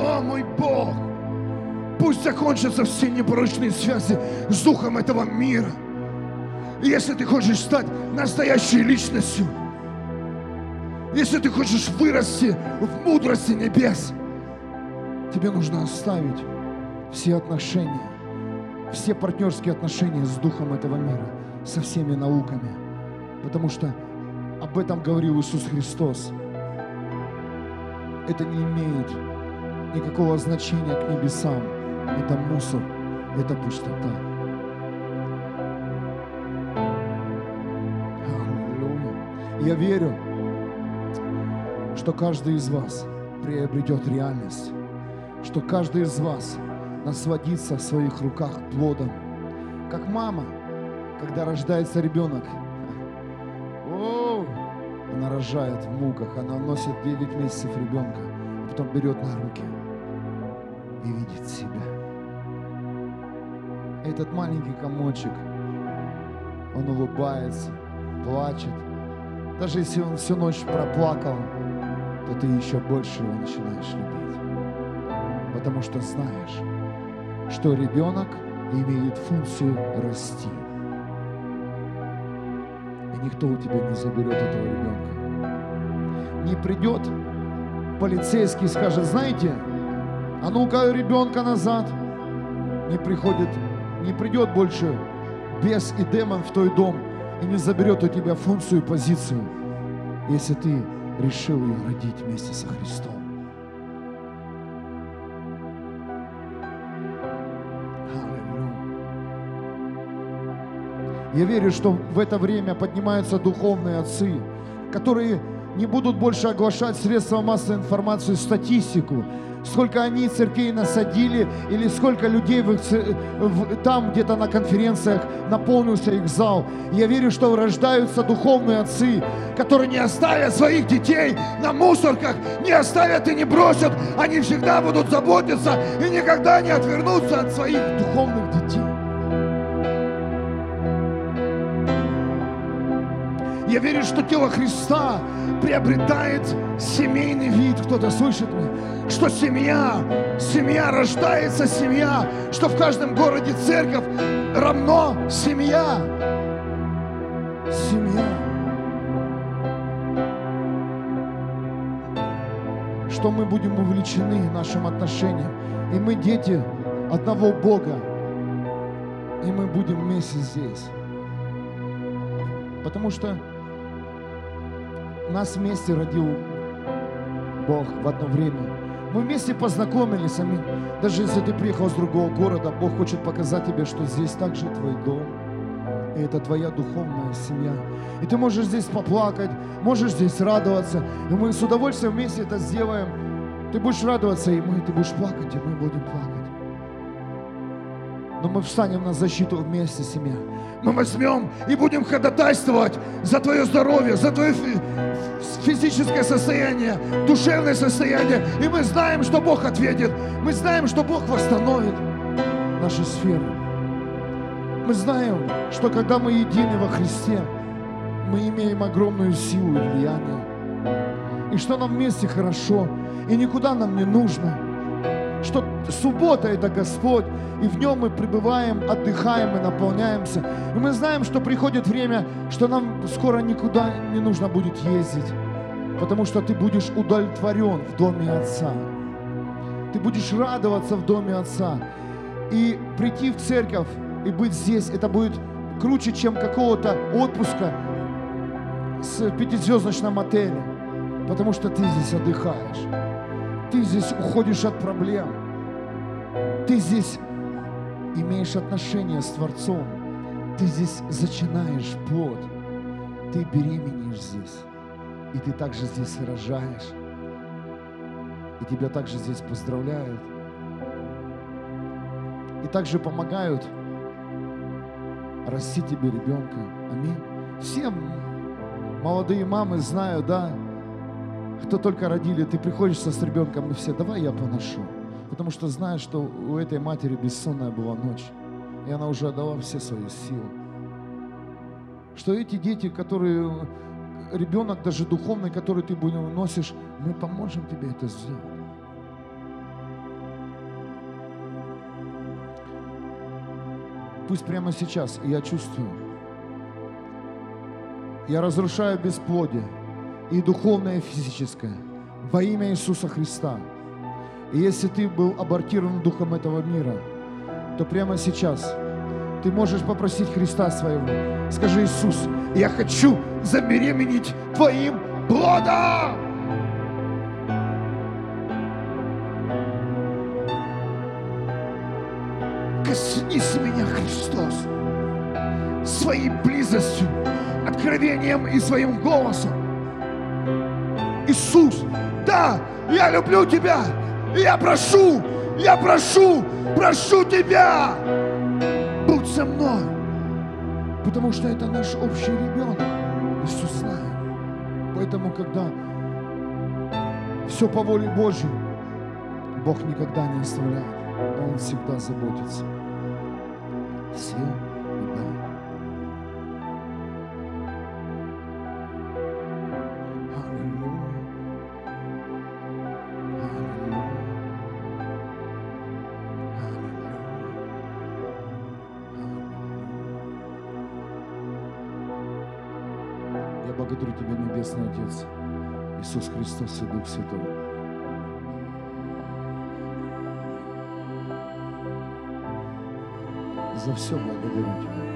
О, мой Бог! Пусть закончатся все непорочные связи с духом этого мира. Если ты хочешь стать настоящей личностью, если ты хочешь вырасти в мудрости небес, тебе нужно оставить все отношения, все партнерские отношения с духом этого мира, со всеми науками. Потому что об этом говорил Иисус Христос. Это не имеет никакого значения к небесам это мусор, это пустота. Я верю, что каждый из вас приобретет реальность, что каждый из вас насладится в своих руках плодом. Как мама, когда рождается ребенок, она рожает в муках, она носит 9 месяцев ребенка, а потом берет на руки и видит себя этот маленький комочек, он улыбается, плачет. Даже если он всю ночь проплакал, то ты еще больше его начинаешь любить. Потому что знаешь, что ребенок имеет функцию расти. Никто у тебя не заберет этого ребенка. Не придет полицейский и скажет, знаете, а ну-ка ребенка назад. Не приходит не придет больше бес и демон в твой дом и не заберет у тебя функцию и позицию, если ты решил ее родить вместе со Христом. Я верю, что в это время поднимаются духовные отцы, которые не будут больше оглашать средства массовой информации, статистику, сколько они церквей насадили, или сколько людей в их, в, там где-то на конференциях наполнился их зал. Я верю, что рождаются духовные отцы, которые не оставят своих детей на мусорках, не оставят и не бросят. Они всегда будут заботиться и никогда не отвернутся от своих духовных Я верю, что тело Христа приобретает семейный вид. Кто-то слышит меня? Что семья, семья рождается семья, что в каждом городе церковь равно семья. Семья. Что мы будем увлечены нашим отношением. И мы дети одного Бога. И мы будем вместе здесь. Потому что нас вместе родил Бог в одно время. Мы вместе познакомились, аминь. Даже если ты приехал с другого города, Бог хочет показать тебе, что здесь также твой дом. И это твоя духовная семья. И ты можешь здесь поплакать, можешь здесь радоваться. И мы с удовольствием вместе это сделаем. Ты будешь радоваться, и мы, ты будешь плакать, и мы будем плакать. Но мы встанем на защиту вместе, семья. Мы возьмем и будем ходатайствовать за твое здоровье, за твое физическое состояние, душевное состояние. И мы знаем, что Бог ответит. Мы знаем, что Бог восстановит наши сферы. Мы знаем, что когда мы едины во Христе, мы имеем огромную силу и влияние. И что нам вместе хорошо, и никуда нам не нужно – что суббота – это Господь, и в нем мы пребываем, отдыхаем и наполняемся. И мы знаем, что приходит время, что нам скоро никуда не нужно будет ездить, потому что ты будешь удовлетворен в доме Отца. Ты будешь радоваться в доме Отца. И прийти в церковь и быть здесь, это будет круче, чем какого-то отпуска с пятизвездочном отеле, потому что ты здесь отдыхаешь. Ты здесь уходишь от проблем. Ты здесь имеешь отношения с Творцом. Ты здесь зачинаешь плод. Ты беременеешь здесь. И ты также здесь рожаешь. И тебя также здесь поздравляют. И также помогают расти тебе ребенка. Аминь. Все молодые мамы знают, да, кто только родили, ты приходишь с ребенком, и все, давай я поношу. Потому что знаешь, что у этой матери бессонная была ночь. И она уже отдала все свои силы. Что эти дети, которые, ребенок даже духовный, который ты носишь, мы поможем тебе это сделать. Пусть прямо сейчас, я чувствую, я разрушаю бесплодие, и духовное, и физическое. Во имя Иисуса Христа. И если ты был абортирован духом этого мира, то прямо сейчас ты можешь попросить Христа своего. Скажи, Иисус, я хочу забеременеть Твоим плодом. Коснись меня, Христос, своей близостью, откровением и своим голосом. Иисус, да, я люблю Тебя, я прошу, я прошу, прошу Тебя, будь со мной, потому что это наш общий ребенок, Иисус знает. Поэтому, когда все по воле Божьей, Бог никогда не оставляет, Он всегда заботится. Все Небесный Отец, Иисус Христос и Дух Святой. За все благодарю Тебя.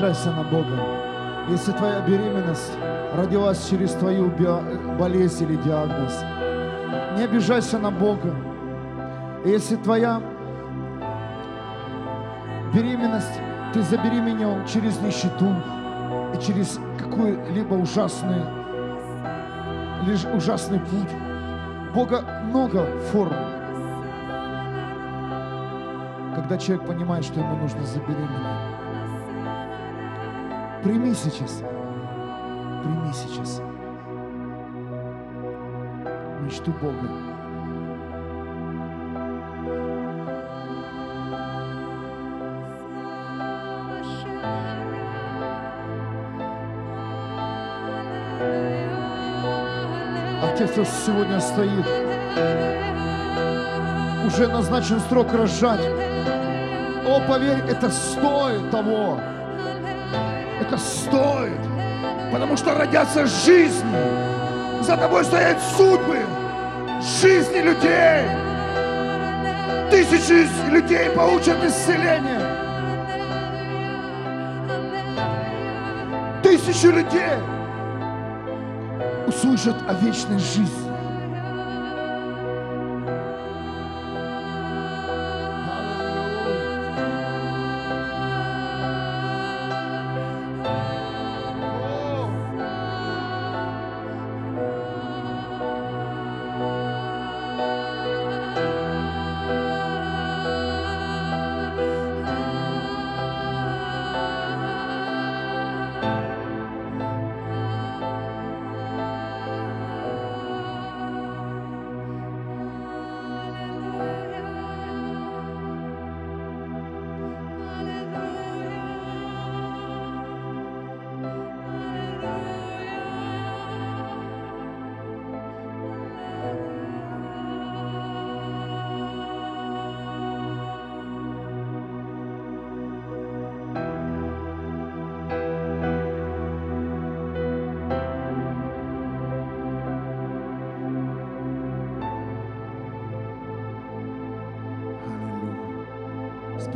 Обижайся на Бога. Если твоя беременность родилась через твою болезнь или диагноз, не обижайся на Бога. Если твоя беременность, ты забеременел через нищету и через какой-либо ужасный, лишь ужасный путь. Бога много форм. Когда человек понимает, что ему нужно забеременеть. Прими сейчас. Прими сейчас. Мечту Бога. Те, кто сегодня стоит, уже назначен срок рожать. О, поверь, это стоит того. Это стоит. Потому что родятся жизни. За тобой стоят судьбы. Жизни людей. Тысячи людей получат исцеление. Тысячи людей услышат о вечной жизни.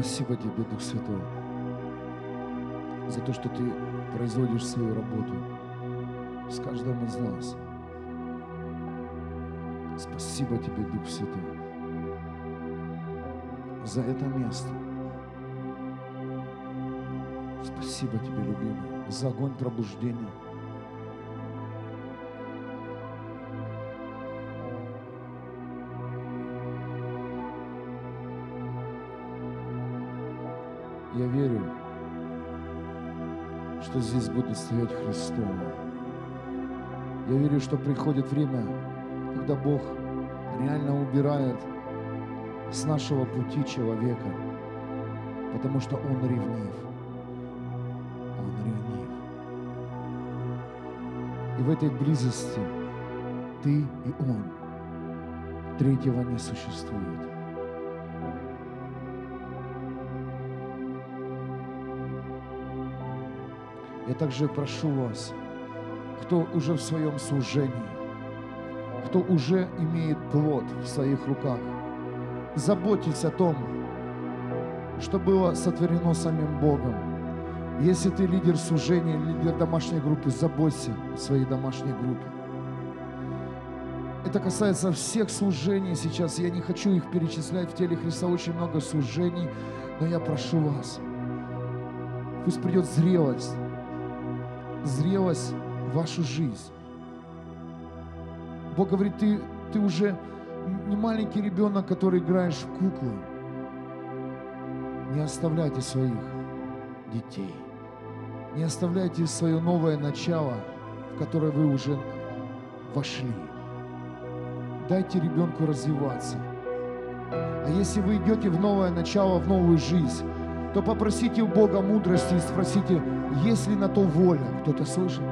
Спасибо тебе, Дух Святой, за то, что ты производишь свою работу с каждым из нас. Спасибо тебе, Дух Святой, за это место. Спасибо тебе, любимый, за огонь пробуждения. Что здесь будет стоять Христово. Я верю, что приходит время, когда Бог реально убирает с нашего пути человека, потому что Он ревнив. Он ревнив. И в этой близости ты и Он. Третьего не существует. Я также прошу вас, кто уже в своем служении, кто уже имеет плод в своих руках, заботьтесь о том, что было сотворено самим Богом. Если ты лидер служения, лидер домашней группы, заботься о своей домашней группе. Это касается всех служений сейчас. Я не хочу их перечислять. В теле Христа очень много служений, но я прошу вас, пусть придет зрелость, зрелость в вашу жизнь. Бог говорит, ты, ты уже не маленький ребенок, который играешь в куклы. Не оставляйте своих детей. Не оставляйте свое новое начало, в которое вы уже вошли. Дайте ребенку развиваться. А если вы идете в новое начало, в новую жизнь, то попросите у Бога мудрости и спросите, есть ли на то воля. Кто-то слышит?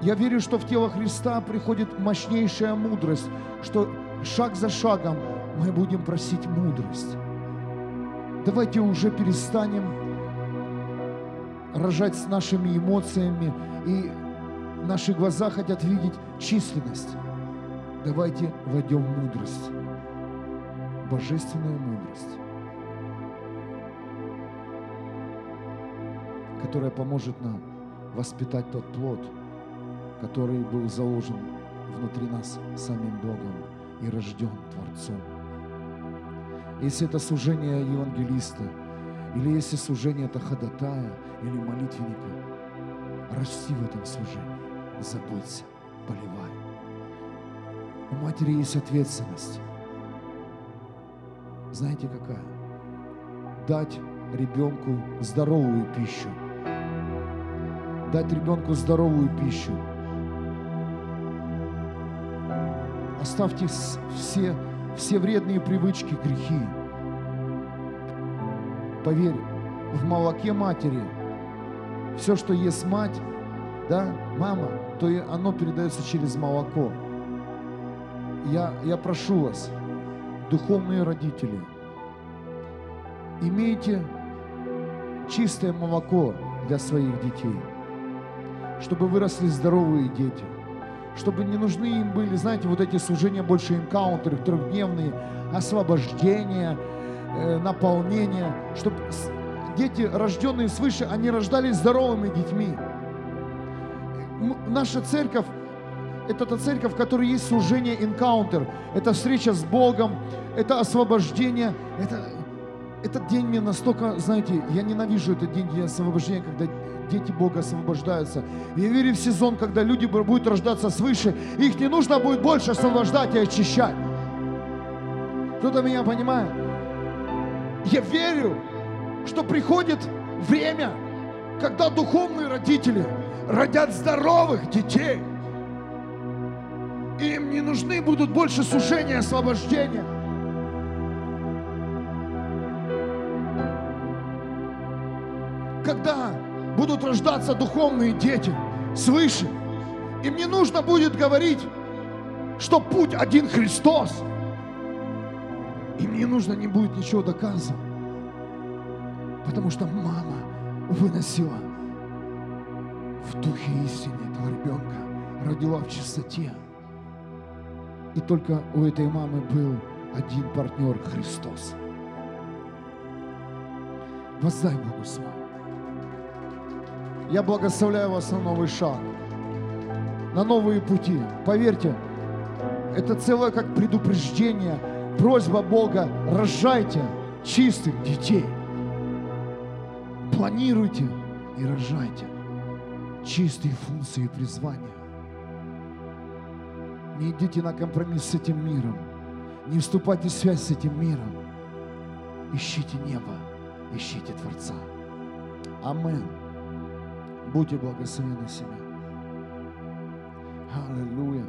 Я верю, что в тело Христа приходит мощнейшая мудрость, что шаг за шагом мы будем просить мудрость. Давайте уже перестанем рожать с нашими эмоциями, и наши глаза хотят видеть численность. Давайте войдем в мудрость, божественную мудрость. Которая поможет нам воспитать тот плод, который был заложен внутри нас самим Богом и рожден Творцом. Если это служение евангелиста, или если служение это ходатая или молитвенника, расти в этом служении, заботься, поливай. У матери есть ответственность. Знаете какая? Дать ребенку здоровую пищу. Дать ребенку здоровую пищу. Оставьте все, все вредные привычки, грехи. Поверь, в молоке матери все, что ест мать, да, мама, то и оно передается через молоко. Я, я прошу вас, духовные родители, имейте чистое молоко для своих детей, чтобы выросли здоровые дети, чтобы не нужны им были, знаете, вот эти служения больше энкаунтеры, трехдневные, освобождения, э, наполнения, чтобы дети, рожденные свыше, они рождались здоровыми детьми. Наша церковь это та церковь, в которой есть служение энкаунтер. Это встреча с Богом, это освобождение. Это, этот день мне настолько, знаете, я ненавижу этот день день освобождения, когда дети Бога освобождаются. Я верю в сезон, когда люди будут рождаться свыше, их не нужно будет больше освобождать и очищать. Кто-то меня понимает? Я верю, что приходит время, когда духовные родители родят здоровых детей – им не нужны будут больше сужения, освобождения. Когда будут рождаться духовные дети свыше, им не нужно будет говорить, что путь один Христос. Им не нужно не будет ничего доказывать. Потому что мама выносила в духе истины этого ребенка, родила в чистоте. И только у этой мамы был один партнер Христос. Воздай Богу славу. Я благословляю вас на новый шаг, на новые пути. Поверьте, это целое как предупреждение, просьба Бога, рожайте чистых детей. Планируйте и рожайте чистые функции и призвания. Не идите на компромисс с этим миром. Не вступайте в связь с этим миром. Ищите небо, ищите Творца. Амен. Будьте благословены себя. Аллилуйя.